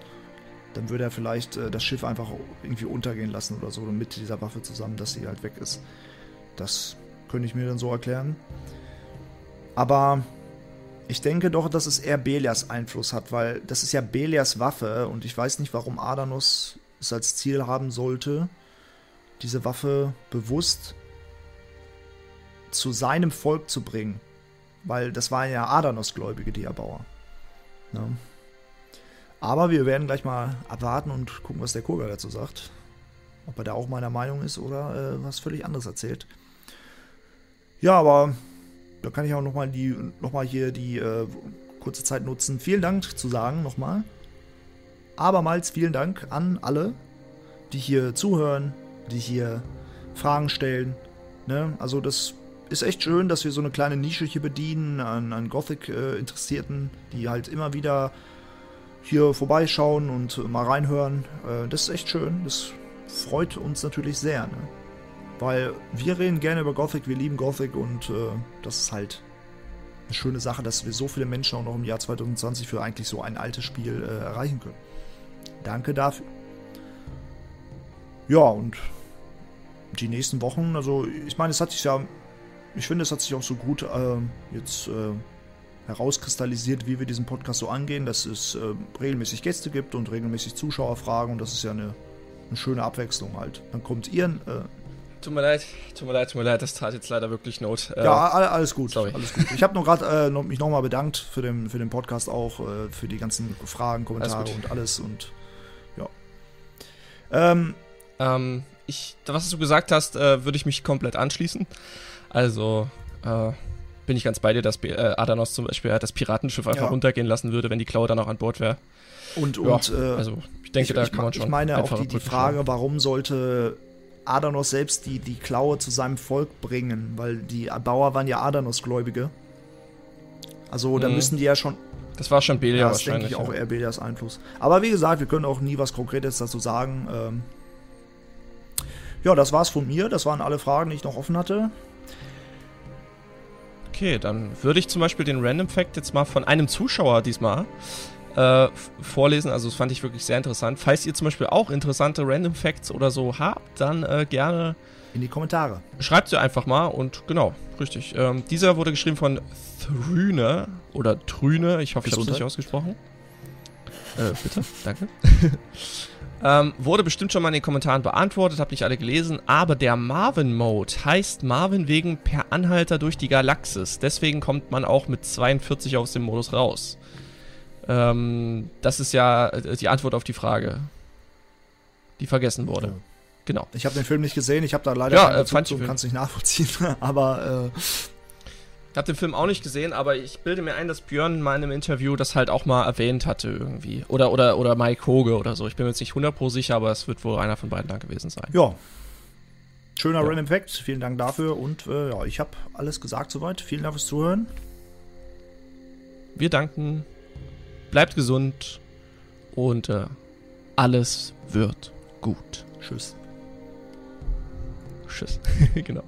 Dann würde er vielleicht äh, das Schiff einfach irgendwie untergehen lassen oder so mit dieser Waffe zusammen, dass sie halt weg ist. Das könnte ich mir dann so erklären. Aber ich denke doch, dass es eher Belias Einfluss hat, weil das ist ja Belias Waffe und ich weiß nicht, warum Adanos es als Ziel haben sollte, diese Waffe bewusst zu seinem Volk zu bringen. Weil das waren ja Adanos-Gläubige, die Erbauer. Ne? Aber wir werden gleich mal abwarten und gucken, was der Kurga dazu sagt. Ob er da auch meiner Meinung ist oder äh, was völlig anderes erzählt. Ja, aber da kann ich auch nochmal noch hier die äh, kurze Zeit nutzen. Vielen Dank zu sagen nochmal. Abermals vielen Dank an alle, die hier zuhören, die hier Fragen stellen. Ne? Also das ist echt schön, dass wir so eine kleine Nische hier bedienen an, an Gothic-Interessierten, die halt immer wieder hier vorbeischauen und mal reinhören. Äh, das ist echt schön. Das freut uns natürlich sehr. Ne? Weil wir reden gerne über Gothic, wir lieben Gothic und äh, das ist halt eine schöne Sache, dass wir so viele Menschen auch noch im Jahr 2020 für eigentlich so ein altes Spiel äh, erreichen können. Danke dafür. Ja, und die nächsten Wochen, also ich meine, es hat sich ja, ich finde, es hat sich auch so gut äh, jetzt äh, herauskristallisiert, wie wir diesen Podcast so angehen, dass es äh, regelmäßig Gäste gibt und regelmäßig Zuschauerfragen und das ist ja eine, eine schöne Abwechslung halt. Dann kommt ihr, äh, Tut mir leid, tut mir leid, tut mir leid, das tat jetzt leider wirklich Not. Äh, Ja, all- alles gut. sorry. Alles gut. Ich habe gerade äh, noch, mich nochmal bedankt für den, für den Podcast auch, für die ganzen Fragen, Kommentare Alles und alles und ja. Ähm, Ähm, ich, was du gesagt hast, würde ich mich komplett anschließen. Also, äh, bin ich ganz bei dir, dass äh, Adanos zum Beispiel das Piratenschiff einfach Ja. runtergehen lassen würde, wenn die Klaue dann auch an Bord wäre. und Ja, und äh, also, ich denke, ich, da ich, kann man schon. ich meine auch die, die Frage, warum sollte Adanos selbst die, die Klaue zu seinem Volk bringen? Weil die Bauer waren ja Adanos-Gläubige. Also da Mhm. müssen die ja schon. Das war schon Belia Ja, das denke wahrscheinlich. ich auch eher Belias Einfluss. Aber wie gesagt, wir können auch nie was Konkretes dazu sagen. Ähm ja, das war's von mir. Das waren alle Fragen, die ich noch offen hatte. Okay, dann würde ich zum Beispiel den Random Fact jetzt mal von einem Zuschauer diesmal äh, vorlesen. Also das fand ich wirklich sehr interessant. Falls ihr zum Beispiel auch interessante Random Facts oder so habt, dann äh, gerne In die Kommentare. schreibt sie einfach mal und genau, richtig. Ähm, dieser wurde geschrieben von Thrüne oder Trüne, ich hoffe, ich habe es richtig ausgesprochen. Äh, bitte, danke. ähm, wurde bestimmt schon mal in den Kommentaren beantwortet, habe nicht alle gelesen, aber der Marvin-Mode heißt Marvin wegen per Anhalter durch die Galaxis. Deswegen kommt man auch mit 42 aus dem Modus raus. Ähm, das ist ja äh, die Antwort auf die Frage, die vergessen wurde. Ja. Genau. Ich habe den Film nicht gesehen. Ich habe da leider Ja, keinen äh, Bezug zu und kann es nicht nachvollziehen. Aber äh, Ich habe den Film auch nicht gesehen, aber ich bilde mir ein, dass Björn mal in einem Interview das halt auch mal erwähnt hatte irgendwie. Oder, oder, oder Mike Hoge oder so. Ich bin mir jetzt nicht 100 pro sicher, aber es wird wohl einer von beiden da gewesen sein. ja. Schöner Ja. Random Fact. Vielen Dank dafür. Und äh, ja, ich habe alles gesagt soweit. Vielen Dank fürs Zuhören. Wir danken, bleibt gesund und äh, alles wird gut. Tschüss. Tschüss. genau.